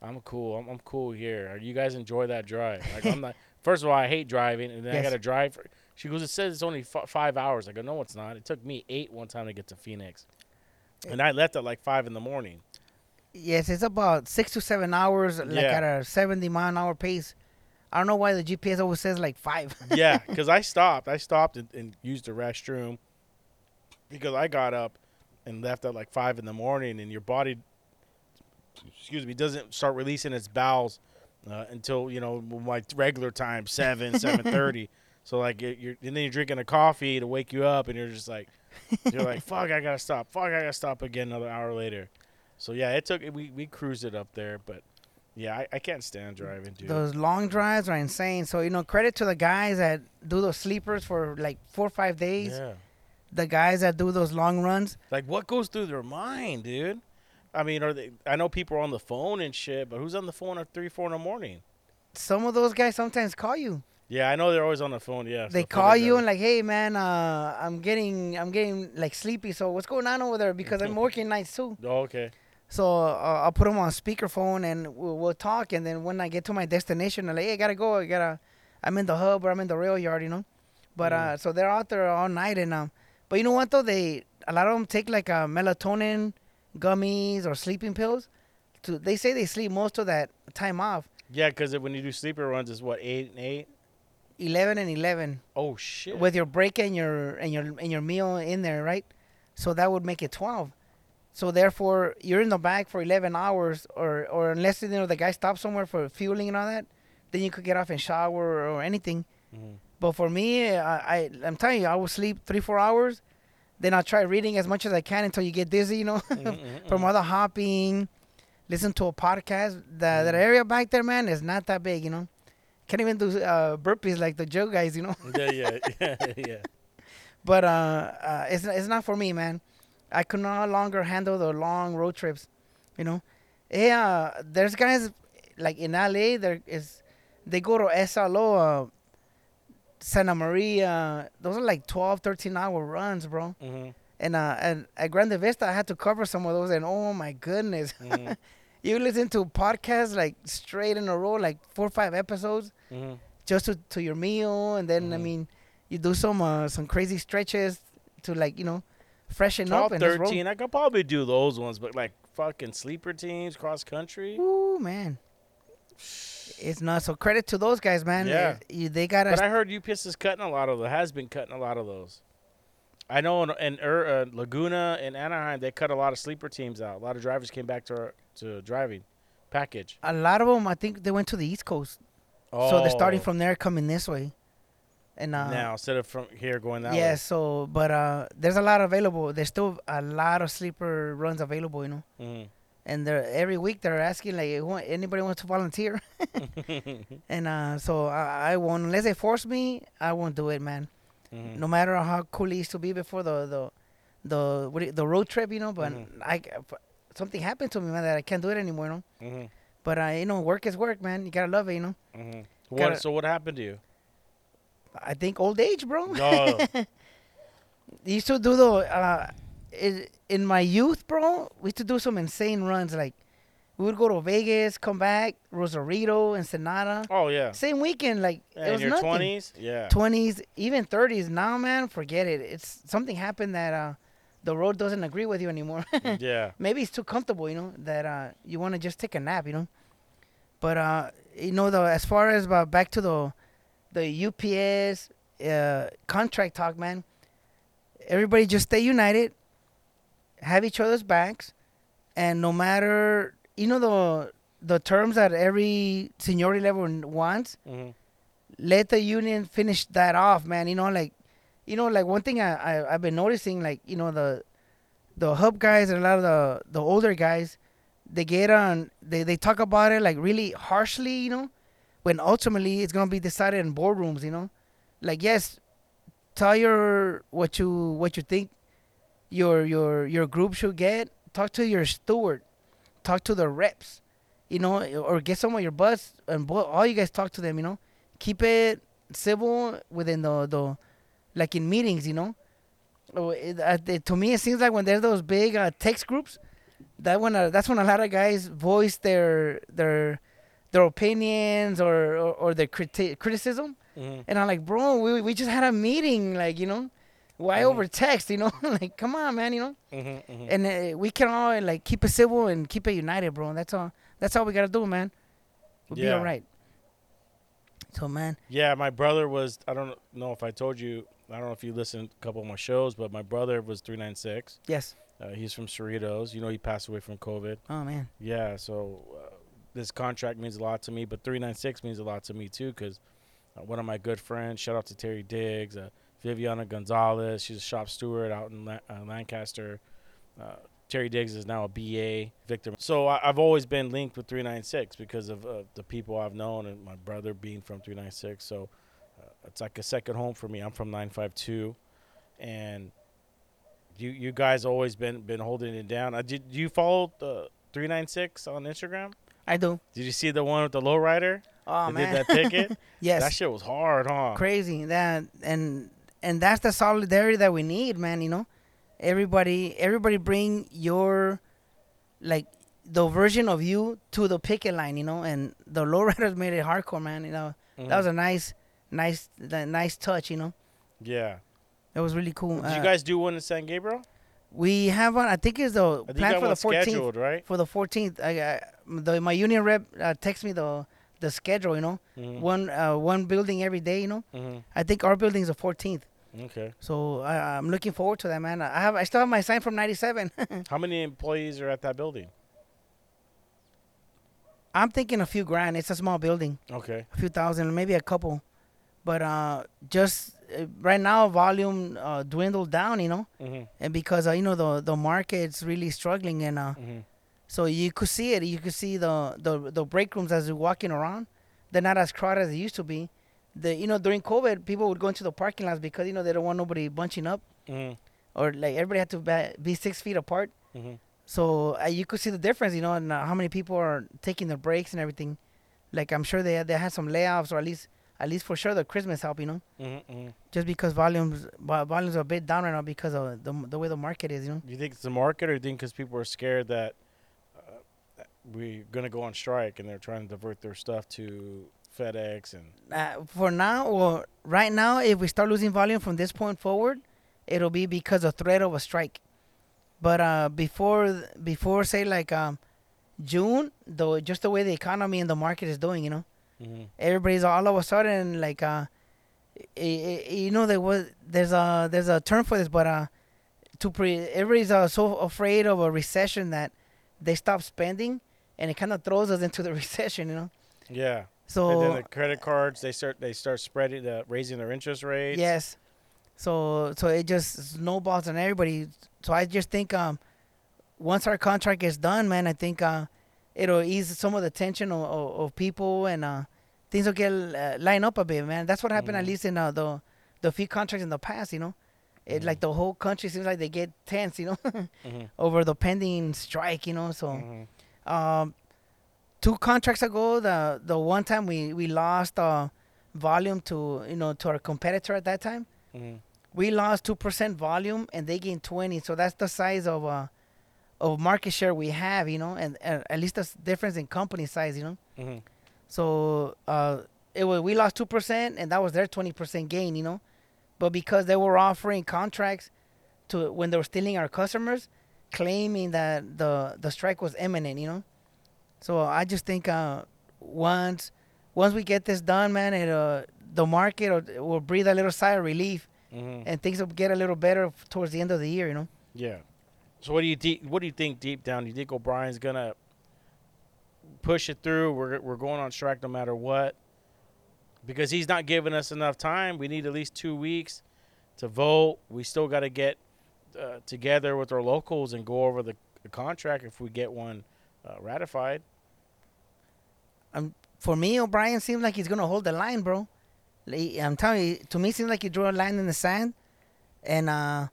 I'm cool. I'm, I'm cool here. You guys enjoy that drive. Like I'm not. <laughs> First of all, I hate driving, and then I gotta drive. For, she goes, it says it's only f- five hours. I go, no, it's not. It took me eight one time to get to Phoenix, eh. and I left at like five in the morning. Yes, it's about six to seven hours, like Yeah. at a 70 mile an hour pace. I don't know why the GPS always says like five. yeah, <laughs> because I stopped. I stopped and, and used the restroom because I got up and left at like five in the morning, and your body, excuse me, doesn't start releasing its bowels uh, until you know my regular time, seven, <laughs> seven thirty. So like you're, and then you're drinking a coffee to wake you up, and you're just like, you're like, <laughs> fuck, I gotta stop. Fuck, I gotta stop again another hour later. So yeah, it took we we cruised it up there, but yeah, I, I can't stand driving, dude. Those long drives are insane. So you know, credit to the guys that do those sleepers for like four or five days. yeah. The guys that do those long runs. Like, what goes through their mind, dude? I mean, are they? I know people are on the phone and shit, but who's on the phone at three, four in the morning? Some of those guys sometimes call you. Yeah, I know they're always on the phone. Yeah, they so call you and like, hey man, uh, I'm getting, I'm getting like sleepy. So what's going on over there? Because I'm <laughs> working nights too. Oh, okay. So uh, I'll put them on speakerphone and we'll, we'll talk. And then when I get to my destination, I'm like, hey, I gotta go. I gotta, I'm in the hub or I'm in the rail yard, you know. But Mm. uh, so they're out there all night and um, but you know what though? They a lot of them take like uh, melatonin gummies or sleeping pills. To they say they sleep most of that time off. Yeah, because when you do sleeper runs, it's what eight and eight. Eleven and eleven Oh shit. with your break and your and your and your meal in there, right? So that would make it twelve. So therefore, you're in the bag for eleven hours, or or unless you know the guy stops somewhere for fueling and all that, then you could get off and shower or anything. Mhm. But for me, I, I I'm telling you, I will sleep three four hours, then I'll try reading as much as I can until you get dizzy, you know, Mhm, <laughs> mhm, from the hopping. Listen to a podcast. That that Mm. area back there, man, is not that big, you know. Can't even do uh, burpees like the Joe guys, you know. yeah, yeah, <laughs> yeah, yeah. <laughs> But uh, uh, it's it's not for me, man. I could no longer handle the long road trips. You know, yeah. There's guys like in LA. There is they go to SLO, uh, Santa Maria. Those are like 12, 13 hour runs, bro. Mhm, And uh, and at Grande Vista, I had to cover some of those. And oh my goodness, mhm, <laughs> you listen to podcasts like straight in a row, like four or five episodes mhm. just to, to your meal, and then I Mhm. mean, you do some uh, some crazy stretches to like you know freshen up and 13. I could probably do those ones, but like fucking sleeper teams, cross country. Ooh man, it's not so credit to those guys, man. Yeah. You- they gotta But I heard UPS is cutting a lot of the has been cutting a lot of those. I know in, in uh, Laguna and Anaheim they cut a lot of sleeper teams out. A lot of drivers came back to to driving package. a lot of them. I think they went to the East Coast, so they're starting Oh, from there, coming this way, and uh, now instead of from here going that yeah. way. So, but uh, there's a lot available. There's still a lot of sleeper runs available, you know. Mhm. and they're every week they're asking like, "Who- anybody wants to volunteer? <laughs> and uh, so I, I won't unless they force me. I won't do it, man. Mhm. No matter how cool it used to be before the the the what the road trip, you know. But Mhm. I something happened to me, man, that I can't do it anymore, you know. Mhm. But uh, you know, work is work, man. You gotta love it, you know. Mhm. What? Gotta- So what happened to you? I think old age, bro. No. <laughs> used to do the uh, in my youth, bro. We used to do some insane runs. Like we would go to Vegas, come back, Rosarito, Ensenada. oh yeah. Same weekend, like it in was your nothing. twenties, yeah. Twenties, even thirties. Now, man, forget it. It's something happened that uh, the road doesn't agree with you anymore. <laughs> <laughs> yeah. Maybe it's too comfortable, you know, that uh, you want to just take a nap, you know. But uh, you know, the as far as uh, back to the the UPS uh, contract talk, man. Everybody just stay united, have each other's backs, and no matter you know the the terms that every seniority level wants, Mhm. let the union finish that off, man. You know, like, you know, like one thing I, I I've been noticing, like, you know, the the hub guys and a lot of the the older guys, they get on, they they talk about it like really harshly, you know, when ultimately it's gonna be decided in boardrooms, you know, like yes, tell your what you what you think your your your group should get. Talk to your steward, talk to the reps, you know, or get some of your butts and all you guys talk to them, you know keep it civil within the the like in meetings, you know. Oh, uh, to me, it seems like when there's those big uh, text groups, that when uh, that's when a lot of guys voice their their their opinions or or, or their criti- criticism. Mhm. And I'm like, bro, we we just had a meeting, like you know, why Mhm. over text, you know? <laughs> like, come on, man, you know. Mhm. Mhm. And uh, we can all like keep it civil and keep it united, bro. And That's all. That's all we gotta do, man. We'll be all right. So, man, Yeah, my brother was. I don't know if I told you. I don't know if you listened to a couple of my shows, but my brother was three nine six. yes. Uh, he's from Cerritos. You know, he passed away from COVID. Oh man. Yeah, so uh, this contract means a lot to me, but 396 means a lot to me too because uh, one of my good friends, shout out to Terry Diggs, uh, Viviana Gonzalez, she's a shop steward out in La- uh, Lancaster. Uh, Terry Diggs is now a BA victim. So I, I've always been linked with 396 because of uh, the people I've known and my brother being from 396. So uh, it's like a second home for me. I'm from 952 and you you guys always been been holding it down. Uh, did you follow the 396 on Instagram? I do. Did you see the one with the lowrider? Oh They man. did that <laughs> ticket. yes. That shit was hard, huh? crazy that and and that's the solidarity that we need man you know everybody everybody bring your like the version of you to the picket line you know and the <laughs> lowriders made it hardcore man you know Mhm. that was a nice nice the nice touch you know yeah. it was really cool Did you Uh, guys do one in San Gabriel? We have one i think it's the I plan for the 14th right? for the 14th I, I the my union rep uh, text me the the schedule you know Mhm. one uh, one building every day you know Mhm. i think our building is the 14th Okay. So I, I'm looking forward to that, man. I have I still have my sign from '97. <laughs> How many employees are at that building? I'm thinking a few grand. It's a small building, Okay. a few thousand, maybe a couple. But uh, just right now, volume uh, dwindled down, you know, Mhm. and because uh, you know the the market's really struggling, and uh, Mhm. so you could see it. You could see the the the break rooms as you're walking around. They're not as crowded as they used to be. The you know during COVID, people would go into the parking lots because you know they don't want nobody bunching up, Mhm. or like everybody had to be six feet apart. Mhm. So uh, you could see the difference, you know, and uh, how many people are taking their breaks and everything. Like I'm sure they they had some layoffs, or at least at least for sure the Christmas help, you know, Mhm. Mhm. just because volumes volumes are a bit down right now because of the the way the market is, you know. Do you think it's the market, or do you think because people are scared that uh, we're gonna go on strike and they're trying to divert their stuff to FedEx and Uh, for now, or right now, if we start losing volume from this point forward, it'll be because of threat of a strike. But uh, before before say like um, June, though, just the way the economy and the market is doing, you know. Mhm. everybody's all of a sudden like uh you know there was there's a there's a term for this but uh to pre everybody's uh, so afraid of a recession that they stop spending and it kind of throws us into the <laughs> recession you know yeah. So and then the credit cards they start they start spreading uh, raising their interest rates. yes so so it just snowballs on everybody so i just think um once our contract is done, man, I think uh, it'll ease some of the tension of, of, of people and uh, things will get uh, line up a bit, man. That's what happened at Mhm. least in uh, the the few contracts in the past, you know. It like the whole country seems like they get tense, you know, <laughs> Mhm. over the pending strike, you know. So, Mhm. um, two contracts ago, the the one time we we lost uh, volume to you know to our competitor at that time, Mhm. we lost two percent volume and they gained twenty. So that's the size of uh of market share we have, you know, and, and at least that's difference in company size, you know. Mhm. So uh, it was we lost two percent, and that was their twenty percent gain, you know. But because they were offering contracts to when they were stealing our customers, claiming that the the strike was imminent, you know. So I just think uh, once once we get this done, man, it uh, the market will, will breathe a little sigh of relief, Mhm. and things will get a little better towards the end of the year, you know. Yeah. So what do you de- what do you think deep down? Do you think O'Brien's gonna push it through? We're we're going on strike no matter what because he's not giving us enough time. We need at least two weeks to vote. We still got to get uh, together with our locals and go over the, the contract if we get one uh, ratified. For me, O'Brien seems like he's gonna hold the line, bro. I'm telling you, to me, seems like he drew a line in the sand, and uh,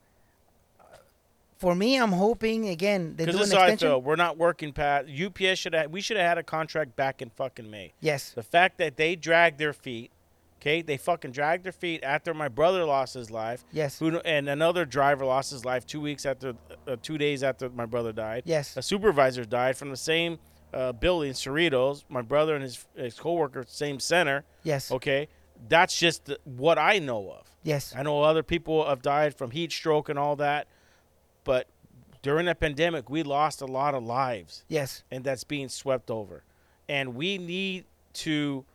for me, I'm hoping again they Because do this is how I extension. feel. We're not working past UPS. Should have we should have had a contract back in fucking May. Yes, The fact that they dragged their feet, okay, they fucking dragged their feet after my brother lost his life, yes, who and another driver lost his life two weeks after, uh, two days after my brother died. yes, A supervisor died from the same uh, building, Cerritos. My brother and his his coworker, same center. yes, Okay, that's just the, what I know of. yes, I know other people have died from heat stroke and all that, but during the pandemic, we lost a lot of lives yes, and that's being swept over. And we need to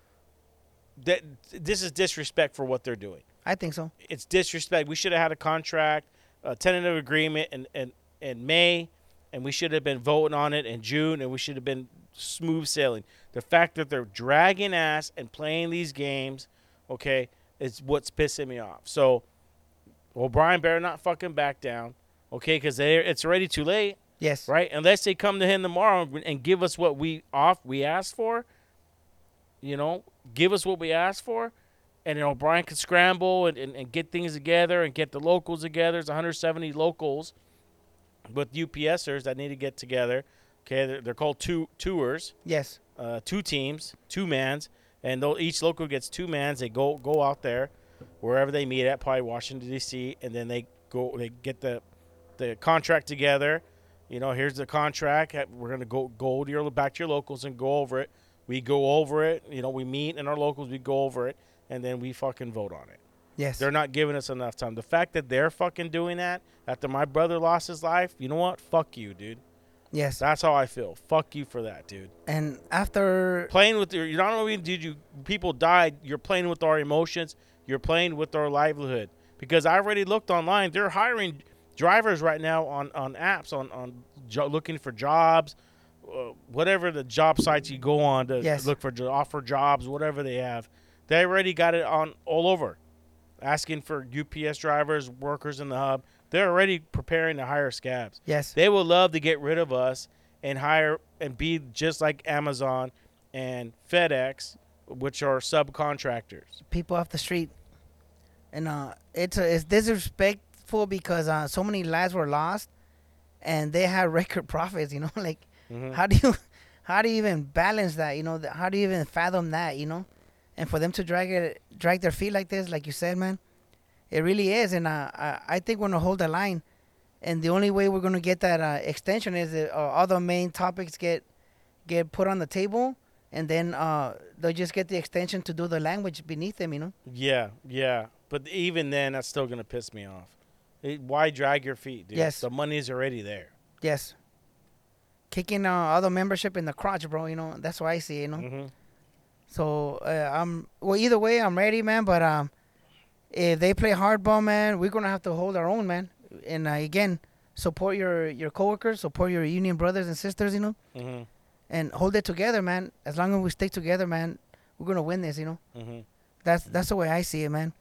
that this is disrespect for what they're doing. I think so. It's disrespect. We should have had a contract, a tentative agreement in, in, in May, and we should have been voting on it in June, and we should have been smooth sailing. The fact that they're dragging ass and playing these games, okay, is what's pissing me off. So O'Brien better not fucking back down, okay, because it's already too late Yes, right? Unless they come to him tomorrow and give us what we off we asked for, you know, give us what we asked for, and then O'Brien can scramble and, and, and get things together and get the locals together. There's 170 locals with UPSers that need to get together. Okay, they're, they're called two tours, yes, uh, two teams, two mans, and they'll, each local gets two mans. They go go out there wherever they meet at, probably Washington D.C., and then they go they get the the contract together. You know, here's the contract. We're gonna go go to your back to your locals and go over it. We go over it. You know, we meet in our locals. We go over it, and then we fucking vote on it. yes, They're not giving us enough time. The fact that they're fucking doing that after my brother lost his life, you know what? Fuck you, dude. yes. That's how I feel. Fuck you for that, dude. And after Playing with your, you not only did you people died, you're playing with our emotions. You're playing with our livelihood. Because I already looked online. They're hiring drivers right now on on apps on on jo- looking for jobs, uh, whatever the job sites you go on to Yes. look for jo- offer jobs, whatever they have. They already got it on all over, asking for UPS drivers, workers in the hub. They're already preparing to hire scabs. yes, They would love to get rid of us and hire and be just like Amazon and FedEx, which are subcontractors. people off the street, and uh, it's a, it's because uh, so many lives were lost, and they had <laughs> record profits. You know, <laughs> like Mhm. how do you <laughs> how do you even balance that? You know, how do you even fathom that? You know, and for them to drag it drag their feet like this, like you said, man, it really is. And uh, I I think we're gonna hold the line, and the only way we're gonna get that uh, extension is that uh, all the main topics get get put on the table. And then uh, they'll just get the extension to do the language beneath them, you know. Yeah, yeah. But even then, that's still going to piss me off. It, why drag your feet, dude? Yes. The money's already there. Yes. Kicking uh, other membership in the crotch, bro. You know that's why I see. You know. hmm So uh, I'm well. Either way, I'm ready, man. But um, if they play hardball, man, we're gonna have to hold our own, man. And uh, again, support your your coworkers, support your union brothers and sisters, you know, hmm and hold it together, man. As long as we stick together, man, we're gonna win this, you know. hmm That's that's the way I see it, man.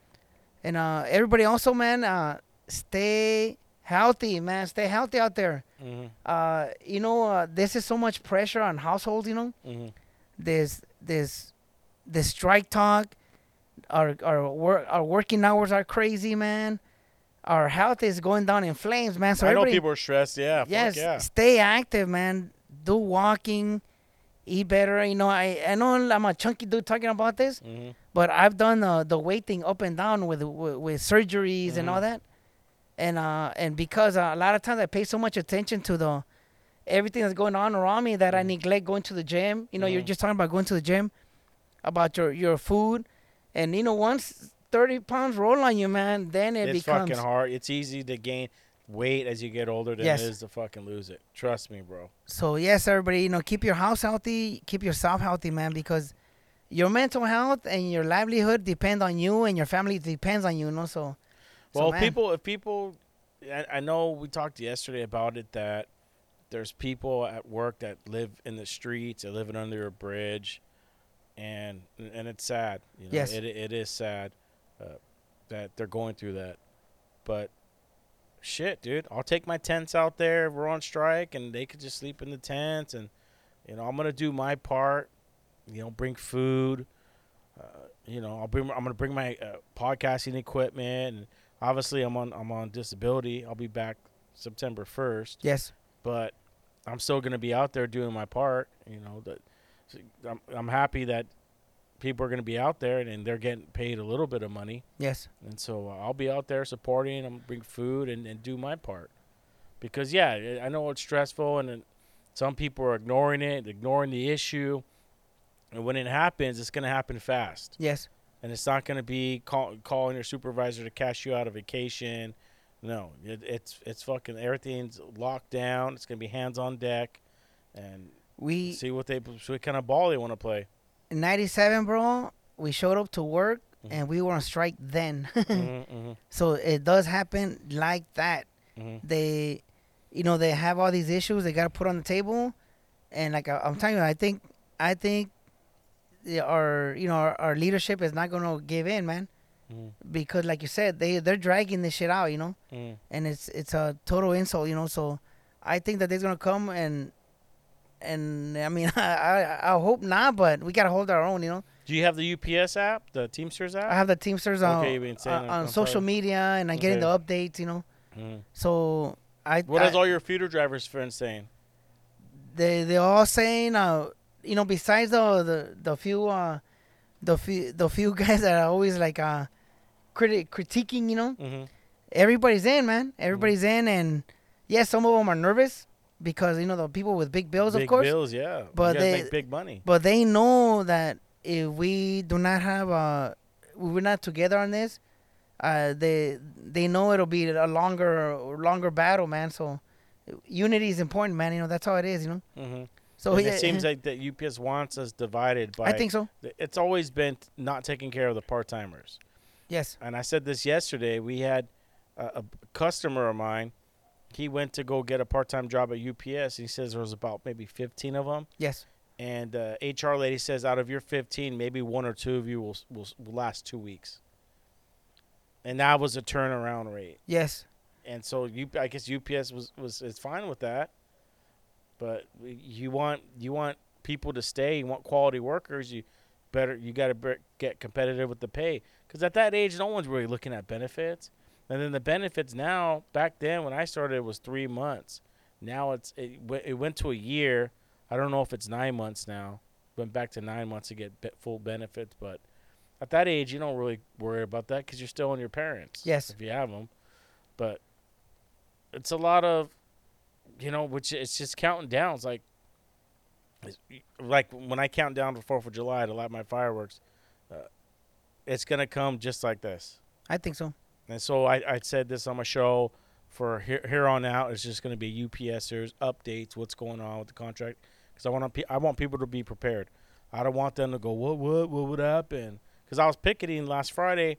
And uh, everybody also, man, uh, stay healthy, man. Stay healthy out there. Mhm. Uh, you know, uh, this is so much pressure on households. You know, Mhm. this this this strike talk. Our our work our working hours are crazy, man. Our health is going down in flames, man. So I know people are stressed. Yeah. fuck yes, Yeah. stay active, man. Do walking, eat better. You know, I I know I'm a chunky dude talking about this, Mhm. but I've done uh, the weight thing up and down with with, with surgeries and all Mhm. that, and uh and because uh, a lot of times I pay so much attention to the everything that's going on around me that I Mhm. neglect going to the gym. You know, you're Mhm. just talking about going to the gym, about your your food, and you know once thirty pounds roll on you, man, then it it's becomes fucking hard. It's easy to gain weight as you get older than Yes. it is to fucking lose it. Trust me, bro. So yes, everybody, you know, keep your house healthy, keep yourself healthy, man, because your mental health and your livelihood depend on you, and your family depends on you, you know. So, so, Well, man, people, if people, I, I know we talked yesterday about it that there's people at work that live in the streets, that living under a bridge, and and it's sad. You know, Yes. it it is sad uh, that they're going through that. But shit, dude, I'll take my tents out there. if We're on strike, and they could just sleep in the tents, and you know, I'm gonna do my part. You know, bring food. Uh, you know, I'll bring. I'm gonna bring my uh, podcasting equipment, and obviously, I'm on. I'm on disability. I'll be back September first, yes, but I'm still gonna be out there doing my part. You know, that I'm. I'm happy that people are gonna be out there, and, and they're getting paid a little bit of money, yes, and so uh, I'll be out there supporting. I'm bring food and, and do my part, because yeah, I know it's stressful, and, and some people are ignoring it, ignoring the issue. And when it happens, it's going to happen fast. yes, And it's not going to be call, calling your supervisor to cash you out of vacation. No, it, it's it's fucking everything's locked down. It's going to be hands on deck, and we see what they see what kind of ball they want to play. in '97, bro. We showed up to work, Mhm. and we were on strike then. <laughs> mm-hmm, so it does happen like that. mm-hmm, They, you know, they have all these issues they got to put on the table, and like I, I'm telling you, I think, I think, our you know our, our leadership is not gonna give in, man. mm-hmm, because like you said they they're dragging this shit out you know mm-hmm. and it's it's a total insult you know so i think that they're gonna come and and i mean <laughs> i i, I hope not but we gotta hold our own you know Do you have the UPS app, the Teamsters app? i have the teamsters on, Okay, saying on, on social media and i'm getting the updates you know Mhm. so i What I, is all your feeder drivers friends saying? they they're all saying uh you know besides the the, the few uh the few the few <laughs> guys that are always like uh criti- critiquing you know Mm-hmm. everybody's in, man. Everybody's in, and yes, some of them are nervous because you know the people with big bills, big of course. bills, yeah. But they- make big money. But they know that if we do not have uh we're not together on this, uh, they they know it'll be a longer longer battle, man. So unity is important, man. You know that's how it is, you know. Mm-hmm. So and yeah, it seems like that UPS wants us divided by. I think so. it's always been not taking care of the part timers. Yes. And I said this yesterday. We had a, a customer of mine. He went to go get a part time job at UPS. And he says there was about maybe 15 of them. Yes. And uh, HR lady says out of your 15, maybe one or two of you will, will, will last two weeks. And that was a turnaround rate. Yes. And so you, I guess UPS was, was is fine with that. But you want you want people to stay. You want quality workers. You better you got to get competitive with the pay because at that age, no one's really looking at benefits. And then the benefits now, back then when I started, it was three months. Now it's it, it went to a year. I don't know if it's nine months now. Went back to nine months to get full benefits, but at that age, you don't really worry about that because you're still on your parents. Yes. if you have them. But it's a lot of, you know, which it's just counting down. It's like, it's, like when I count down to Fourth of July to light my fireworks, uh, it's gonna come just like this. I think so. And so I, I said this on my show for here, here on out. It's just going to be UPSers updates, what's going on with the contract, because I want I want people to be prepared. I don't want them to go, what, what, what would happen? Because I was picketing last Friday,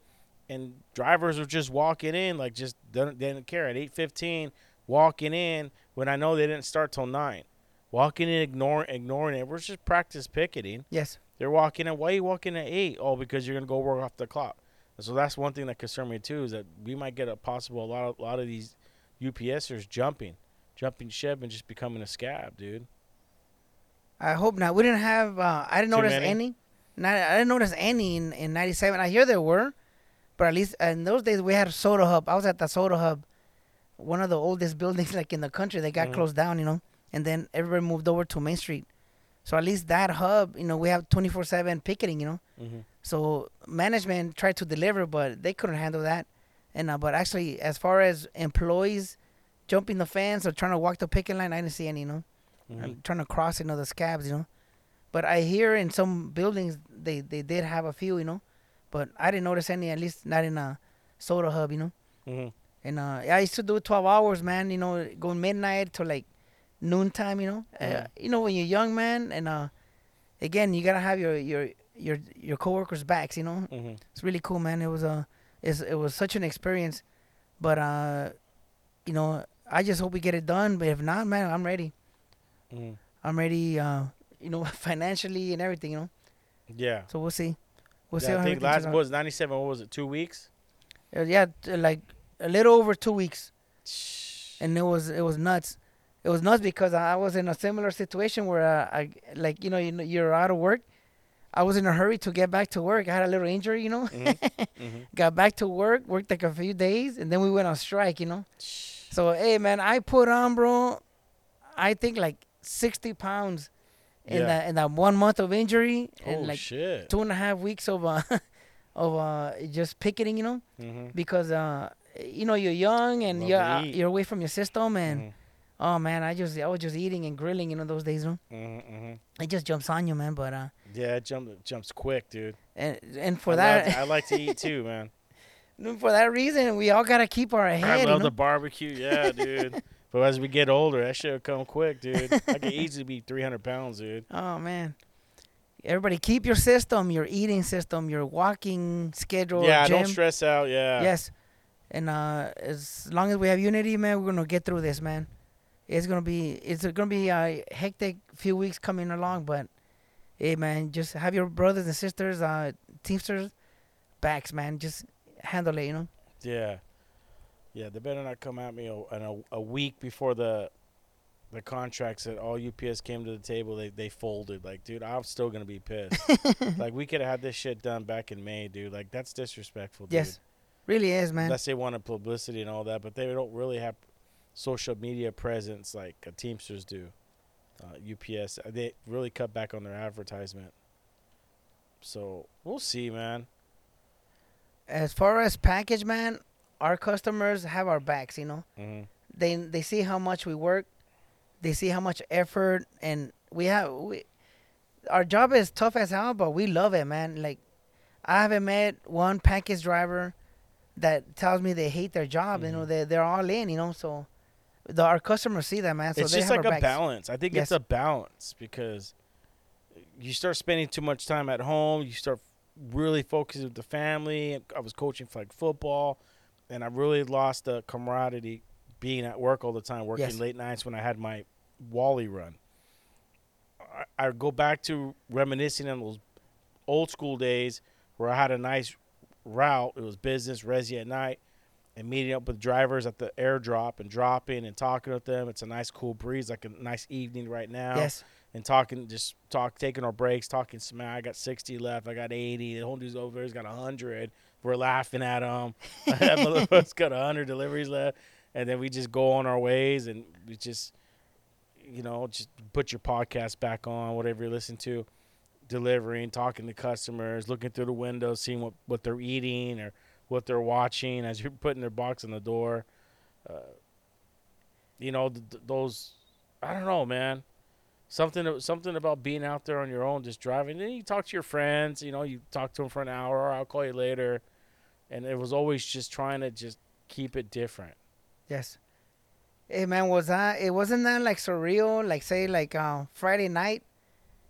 and drivers were just walking in, like just didn't, didn't care at eight fifteen, walking in when I know they didn't start till nine, walking in, ignoring, ignoring it. We're just practice picketing. Yes. They're walking in. Why are you walking at eight? Oh, because you're gonna go work off the clock. And so that's one thing that concerned me too is that we might get a possible a lot of a lot of these UPSers jumping, jumping ship and just becoming a scab, dude. I hope not. We didn't have. Uh, I didn't Too notice many? any. Not, I didn't notice any in, in '97. I hear there were, but at least in those days we had a soda hub. I was at the soda hub, one of the oldest <laughs> buildings like in the country. They got Mhm. closed down, you know, and then everybody moved over to Main Street. So at least that hub, you know, we have 24/7 picketing, you know. Mm-hmm. So management tried to deliver, but they couldn't handle that. And uh, but actually, as far as employees jumping the fence or trying to walk the picket line, I didn't see any, you know Mm-hmm. trying to cross you know the scabs you know but i hear in some buildings they they did have a few you know but i didn't notice any at least not in a soda hub you know Mm-hmm. And uh i used to do 12 hours man you know going midnight to like noontime you know uh, you know when you're young man and uh again you gotta have your your your your coworkers backs you know Mm-hmm. it's really cool man it was a it's, it was such an experience but uh you know i just hope we get it done but if not man i'm ready Mm-hmm. I'm ready, uh, you know, <laughs> financially and everything, you know. Yeah. So we'll see. We'll see yeah how I think last was ninety seven. What was it? Two weeks. Uh, yeah, like a little over two weeks, and it was it was nuts. It was nuts because I was in a similar situation where uh, I like you know you know you're out of work. I was in a hurry to get back to work. I had a little injury, you know. Mhm. <laughs> mm-hmm. Got back to work, worked like a few days, and then we went on strike, you know. So hey, man, I put on, bro. I think like sixty pounds in Yeah. that in that one month of injury, Oh and like shit. two and a half weeks of uh, <laughs> of uh, just picketing, you know, Mm-hmm. because uh, you know you're young and Love you're uh, you're away from your system, and Mm-hmm. oh man, I just I was just eating and grilling, you know, those days, you Mm-hmm. mm-hmm. it just jumps on you, man. But uh, Yeah, it jump, jumps quick, dude. and and for I that, love to- I like to eat too, <laughs> man. for that reason, we all gotta keep our head. I you know? the barbecue, yeah, <laughs> dude. but as we get older, that shit will come quick, dude. I could <laughs> easily be 300 pounds, dude. Oh man. Everybody keep your system, your eating system, your walking schedule. yeah, gym. don't stress out. Yeah. Yes. And uh as long as we have unity, man, we're gonna get through this, man. It's gonna be it's gonna be a hectic few weeks coming along, but hey man, just have your brothers and sisters, uh teamsters backs, man. Just handle it, you know? Yeah. Yeah, they better not come at me a, a, a week before the the contracts that all UPS came to the table. They they folded. Like, dude, I'm still gonna be pissed. <laughs> like, we could have had this shit done back in May, dude. Like, that's disrespectful, dude. Yes. Really is, man. Unless they wanted publicity and all that, but they don't really have social media presence like uh, Teamsters do. Uh, UPS, uh, they really cut back on their advertisement. So we'll see, man. As far as package, man, our customers have our backs, you know? hmm they they see how much we work, they see how much effort, and we have we, our job is tough as hell, but we love it, man. Like I haven't met one package driver that tells me they hate their job. You know, Mhm. they they're all in. You know, so the, our customers see that, man. So it's they just have like a backs. balance. I think it's a balance because you start spending too much time at home. You start really focusing with the family. I was coaching like football, and I really lost the camaraderie being at work all the time, working Yes. late nights when I had my Wally run. I, I go back to reminiscing on those old school days where I had a nice route. It was business, resi at night, and meeting up with drivers at the airdrop and dropping and talking with them. It's a nice, cool breeze, like a nice evening right now. Yes, And talking, just talk, taking our breaks, talking smack. I got 60 left. I got 80. The whole dude's over there. He's got 100. We're laughing at him. <laughs> <laughs> that motherfucker's got 100 deliveries left. And then we just go on our ways and we just, you know, just put your podcast back on, whatever you listen to, delivering, talking to customers, looking through the window, seeing what, what they're eating or what they're watching as you're putting their box in the door. Uh, you know, th- th- those, I don't know, man. Something, something about being out there on your own, just driving. Then you talk to your friends. You know, you talk to them for an hour. Or I'll call you later, and it was always just trying to just keep it different. yes. Hey man, was that it? Wasn't that like surreal? Like say like uh, Friday night,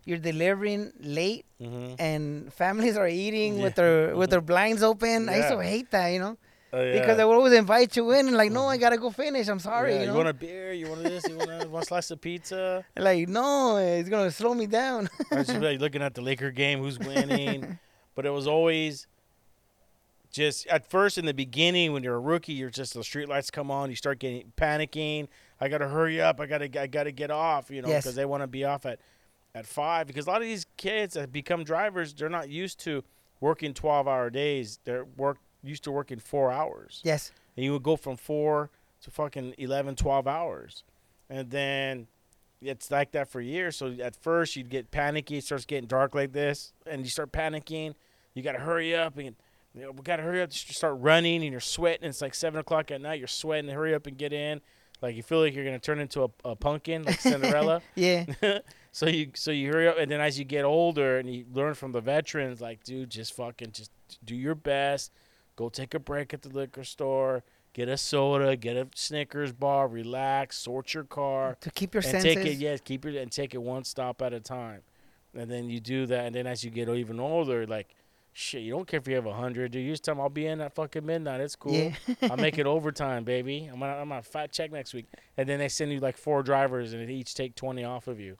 you're delivering late Mm-hmm. and families are eating with Yeah. their <laughs> with their blinds open. I used to hate that, you know. Uh, Because they would always invite you in and like, no, I gotta go finish. I'm sorry, Yeah, you know. want a beer? You want this? You want a slice of pizza? <laughs> like, no, it's gonna slow me down. <laughs> I was just like looking at the Laker game, who's winning. but it was always just at first in the beginning when you're a rookie, you're just the street lights come on, you start getting panicking. I gotta hurry up. I gotta I gotta get off. You know, Yes. because they want to be off at at five. Because a lot of these kids that become drivers, they're not used to working 12 hour days. They're work used to working four hours. Yes. And you would go from four to fucking 11, 12 hours. And then it's like that for years. So at first you'd get panicky. It starts getting dark like this. And you start panicking. You got to hurry up. And you know, we got to hurry up. You start running and you're sweating. It's like 7 o'clock at night. You're sweating. Hurry up and get in. Like you feel like you're going to turn into a, a pumpkin like <laughs> Cinderella. Yeah. <laughs> so you so you hurry up, and then as you get older and you learn from the veterans, like dude, just fucking just do your best. Go take a break at the liquor store. Get a soda. Get a Snickers bar. Relax. Sort your car. to keep your and senses. take it. Yes, keep it and take it one stop at a time. And then you do that, and then as you get even older, like. Shit, you don't care if you have a hundred, dude. You just tell them I'll be in at fucking midnight. It's cool. Yeah. I'll make it <laughs> overtime, baby. I'm on, I'm on a fat check next week. And then they send you like four drivers, and they each take twenty off of you.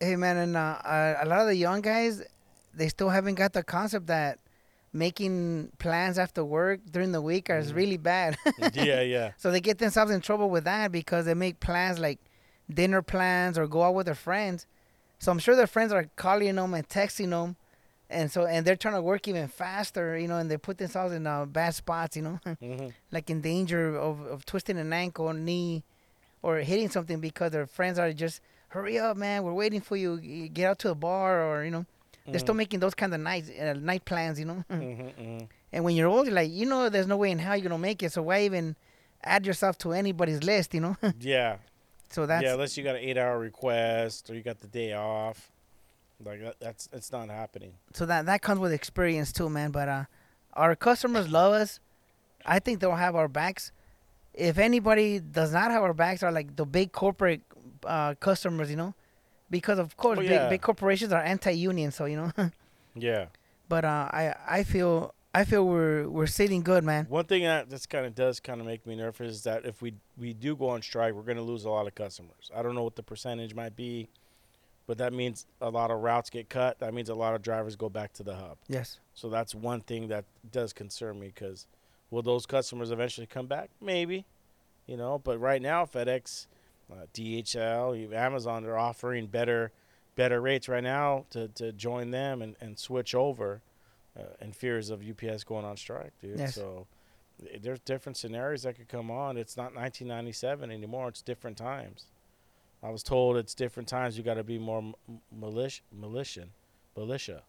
Hey man, and uh, a lot of the young guys, they still haven't got the concept that making plans after work during the week is Mhm. really bad. <laughs> yeah, yeah. so they get themselves in trouble with that because they make plans like dinner plans or go out with their friends. So I'm sure their friends are calling them and texting them, and so and they're trying to work even faster, you know, and they put themselves in uh, bad spots, you know, <laughs> hmm like in danger of, of twisting an ankle, knee, or hitting something because their friends are just hurry up, man, we're waiting for you, get out to the bar, or you know, they're still making those kind of nights, uh, night plans, you know. hmm <laughs> and when you're old, you're like, you know, there's no way in hell you're gonna make it, so why even add yourself to anybody's list, you know? <laughs> Yeah, so that's yeah. Unless you got an eight-hour request or you got the day off, like that, that's it's not happening. so that that comes with experience too, man. But uh, our customers love us. I think they'll have our backs. If anybody does not have our backs, are like the big corporate uh, customers, you know, because of course Oh, big big corporations are anti-union, so you know. <laughs> Yeah. but uh, I I feel I feel we're we're sitting good, man. One thing that this kind of does kind of make me nervous is that if we we do go on strike, we're going to lose a lot of customers. I don't know what the percentage might be, but that means a lot of routes get cut. That means a lot of drivers go back to the hub. Yes. So that's one thing that does concern me because will those customers eventually come back? Maybe, you know. But right now, FedEx, uh, DHL, Amazon, they're offering better better rates right now to, to join them and, and switch over uh, in fears of UPS going on strike, dude. Yes. So eh, there's different scenarios that could come on. It's not 1997 anymore. It's different times. I was told it's different times. You got to be more m- militia, militia, militia,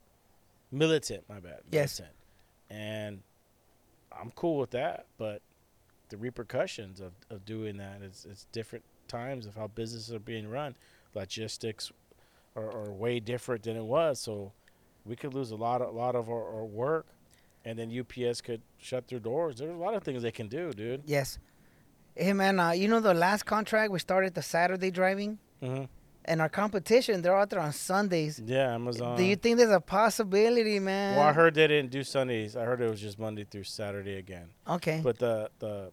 militant. My bad. Yes. Militant. And I'm cool with that, but the repercussions of, of doing that is it's different times of how businesses are being run. Logistics are, are way different than it was, so we could lose a lot of a lot of our, our work, and then UPS could shut their doors. There's a lot of things they can do, dude. Yes. Hey man, uh, you know the last contract we started the Saturday driving, hmm and our competition they're out there on Sundays. Yeah, Amazon. Do you think there's a possibility, man? well, I heard they didn't do Sundays. I heard it was just Monday through Saturday again. Okay, But the the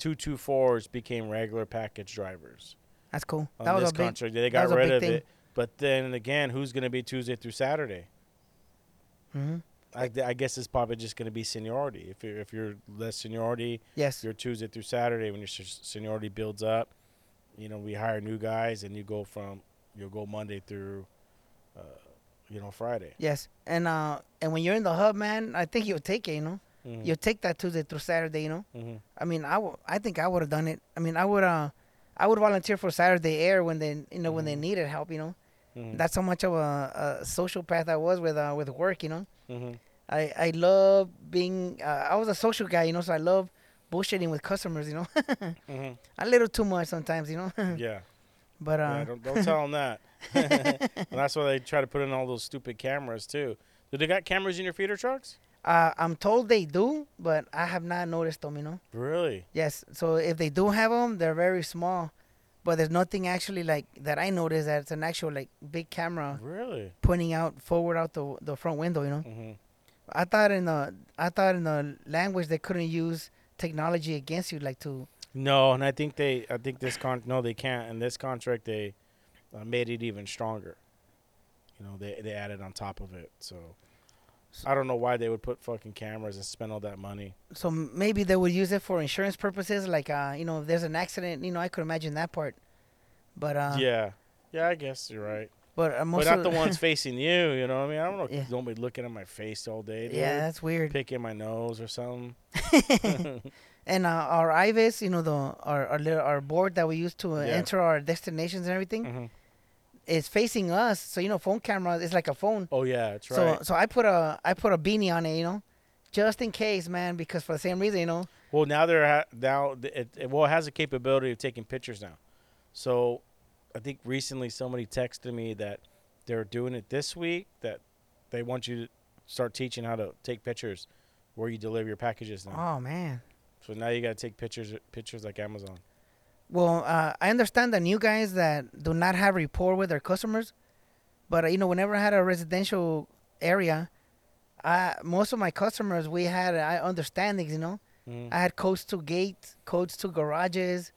two two fours became regular package drivers. that's cool. That was a big. contract. They that got rid big of thing. it. But then again, who's going to be Tuesday through Saturday? hmm I, I guess it's probably just going to be seniority. If you're if you're less seniority, Yes. you're Tuesday through Saturday. When your seniority builds up, you know we hire new guys, and you go from you'll go Monday through, uh, you know Friday. Yes. And uh, and when you're in the hub, man, I think you'll take it. You know, Mhm. you'll take that Tuesday through Saturday. You know, Mhm. I mean, I w- I think I would have done it. I mean, I would uh, I would volunteer for Saturday Air when they you know when they Mhm. needed help. You know, Mhm. that's how much of a, a social path I was with uh with work. You know. Mhm. I I love being. Uh, I was a social guy, you know, so I love bullshitting with customers, you know. <laughs> Mhm. a little too much sometimes, you know. <laughs> Yeah. but uh, yeah. Don't, don't tell them that. <laughs> and that's why they try to put in all those stupid cameras too. Do they got cameras in your feeder trucks? Uh, I'm told they do, but I have not noticed them, you know. Really? Yes, so if they do have them, they're very small, but there's nothing actually like that I noticed that it's an actual like big camera Really? pointing out forward out the the front window, you know. hmm I thought in the I thought in the language they couldn't use technology against you, like to No, and I think they, I think this con, no, they can't. In this contract, they uh, made it even stronger. You know, they they added on top of it. So, I don't know why they would put fucking cameras and spend all that money. So maybe they would use it for insurance purposes, like uh, you know, if there's an accident, you know, I could imagine that part. But uh, yeah, yeah, I guess you're right. but uh, But not the ones <laughs> facing you. You know what I mean? I don't know. Yeah. Don't be looking at my face all day. Dude. yeah, that's weird. picking my nose or something. <laughs> <laughs> And uh, our IVIS, you know, the our our, little, our board that we use to uh, Yeah. enter our destinations and everything, hmm is facing us. So you know, phone camera is like a phone. Oh yeah, that's right. so so I put a I put a beanie on it, you know, just in case, man, because for the same reason, you know. Well, now they're ha- now it, it well it has a capability of taking pictures now. So, I think recently somebody texted me that they're doing it this week. That they want you to start teaching how to take pictures where you deliver your packages now. Oh man. So now you got to take pictures pictures like Amazon. Well, uh, I understand that new guys that do not have rapport with their customers, but uh, you know, whenever I had a residential area, I most of my customers we had uh, understandings. You know, Mhm. I had codes to gates, codes to garages,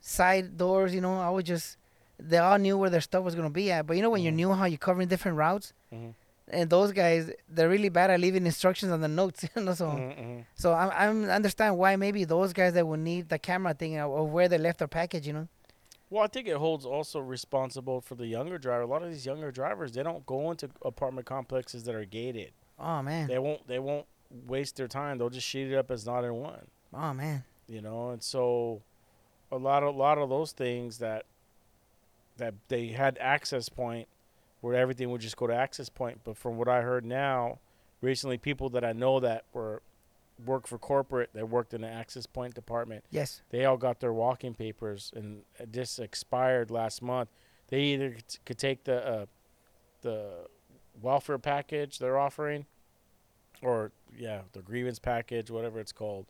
side doors. You know, I was just they all knew where their stuff was gonna be at. But you know, when Mhm. you're new, how you're covering different routes, Mhm. And those guys they're really bad at leaving instructions on the notes. <laughs> You know, so. Mhm. So I'm I'm understand why maybe those guys that would need the camera thing of where they left their package, you know. Well, I think it holds also responsible for the younger driver. A lot of these younger drivers, they don't go into apartment complexes that are gated. Oh man. They won't. They won't waste their time. They'll just sheet it up as not in one. Oh man. You know, and so a lot of a lot of those things that that they had access point where everything would just go to access point. But from what I heard now, recently, people that I know that were work for corporate that worked in the access point department Yes. they all got their walking papers and this expired last month. They either could take the uh, the welfare package they're offering, or yeah, the grievance package, whatever it's called,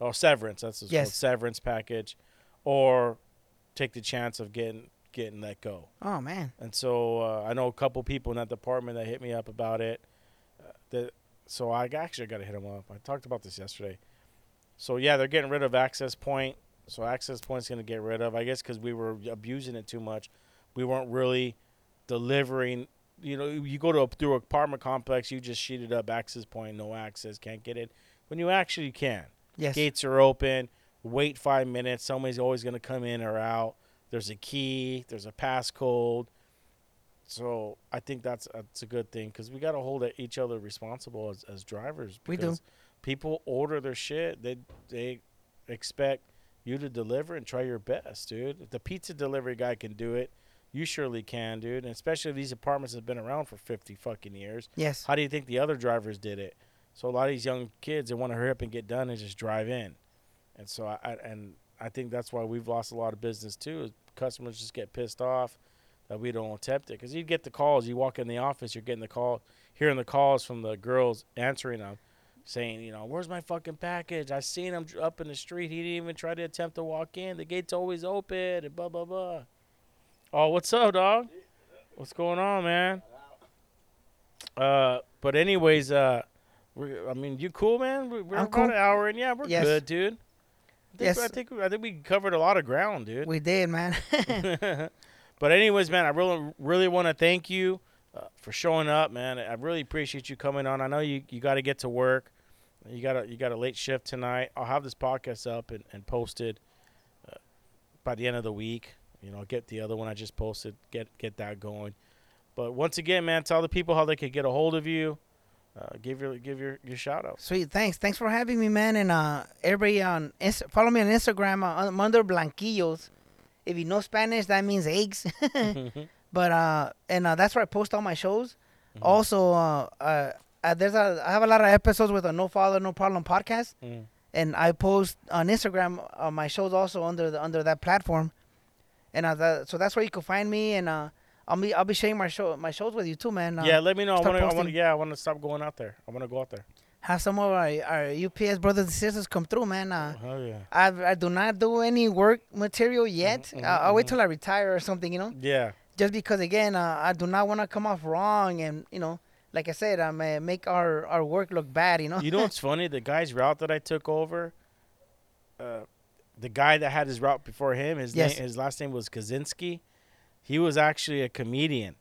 or severance. That's Yes. severance package, or take the chance of getting getting let go. Oh man. And so uh, I know a couple people in that department that hit me up about it. Uh, that so I actually got to hit them up. I talked about this yesterday. So yeah, they're getting rid of Access Point. So Access Point's going to get rid of. I guess because we were abusing it too much, we weren't really delivering. You know, you go to a, through an apartment complex, you just sheeted up Access Point, no access, can't get in. When you actually can, Yes. gates are open. Wait five minutes. Somebody's always going to come in or out. There's a key. There's a passcode. So I think that's that's a good thing because we got to hold each other responsible as, as drivers. We do. People order their shit. They they expect you to deliver and try your best, dude. If the pizza delivery guy can do it, you surely can, dude. And especially if these apartments have been around for fifty fucking years. Yes. How do you think the other drivers did it? So a lot of these young kids they want to hurry up and get done and just drive in, and so I, I and I think that's why we've lost a lot of business too. Customers just get pissed off that we don't attempt it because you get the calls. You walk in the office, you're getting the call, hearing the calls from the girls answering them, saying, you know, where's my fucking package? I seen him up in the street. He didn't even try to attempt to walk in. The gate's always open and blah blah blah. Oh, what's up, dog? What's going on, man? Uh, but anyways, uh, I mean, you cool, man? We- We're I'm about cool. an hour in. Yeah, we're Yes. good, dude. I think, Yes. I think I think we covered a lot of ground, dude. We did, man. <laughs> <laughs> but anyways, man, I really really want to thank you uh, for showing up, man. I really appreciate you coming on. I know you you got to get to work. You got a you got a late shift tonight. I'll have this podcast up and, and posted uh, by the end of the week. You know, get the other one I just posted. Get get that going. But once again, man, tell the people how they could get a hold of you. Uh, give your give your your shout out. Sweet. Thanks. Thanks for having me, man. And uh, everybody on follow me on Instagram. Uh, I'm under Blanquillos. If you know Spanish, that means eggs. <laughs> but uh, and uh, that's where I post all my shows. Mm-hmm. Also, uh, uh, uh, there's a I have a lot of episodes with a No Father No Problem podcast. Mm. and I post on Instagram uh, my shows also under the under that platform, and uh, that, so that's where you can find me, and uh, I'll be I'll be sharing my show my shows with you too, man. Uh, yeah, let me know. I want to. I want to. Yeah, I want to stop going out there. I want to go out there. have some of our, our UPS brothers and sisters come through, man. Uh, Oh yeah. I I do not do any work material yet. Mhm, uh, I'll wait mhm. till I retire or something, you know. Yeah. Just because again, uh, I do not want to come off wrong, and you know, like I said, I may make our our work look bad, you know. You know what's <laughs> funny? The guy's route that I took over, uh, the guy that had his route before him, his Yes. name, his last name was Kaczynski. He was actually a comedian.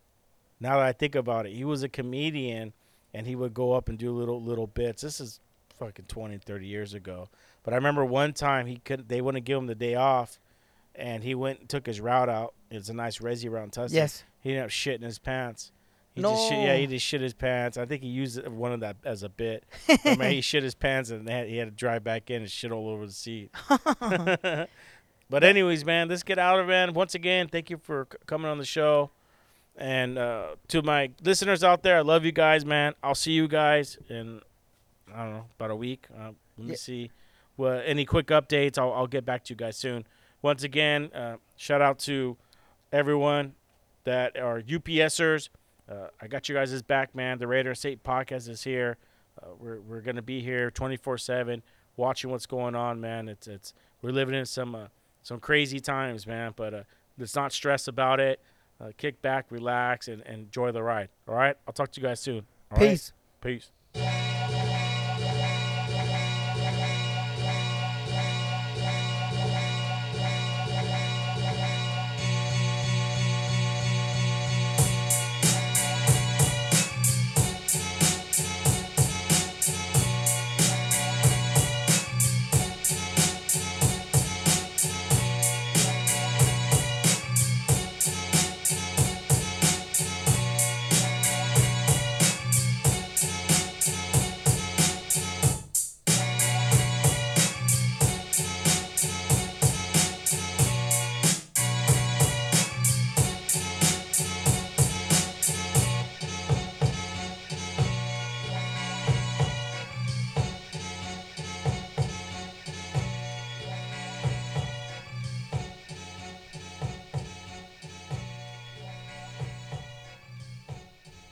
Now that I think about it, he was a comedian and he would go up and do little little bits. This is fucking 20, 30 years ago. But I remember one time he couldn't. They wouldn't give him the day off, and he went and took his route out. It's a nice resi route in Tustin. Yes. He ended up shitting his pants. He just shit, yeah, he just shit his pants. I think he used one of that as a bit. I mean, he <laughs> shit his pants and had, he had to drive back in and shit all over the seat. <laughs> <laughs> but anyways, man, let's get out of it. Man. Once again, thank you for c- coming on the show. And uh, to my listeners out there, I love you guys, man. I'll see you guys in I don't know about a week. Uh, let me Yeah. see. Well, any quick updates? I'll, I'll get back to you guys soon. Once again, uh, shout out to everyone that are UPSers. Uh, I got you guys' back, man. The Raider State podcast is here. Uh, we're we're gonna be here 24/7, watching what's going on, man. It's it's we're living in some uh, some crazy times, man. But uh, let's not stress about it. Uh, kick back, relax, and, and enjoy the ride. All right. I'll talk to you guys soon. All right? Peace. Peace.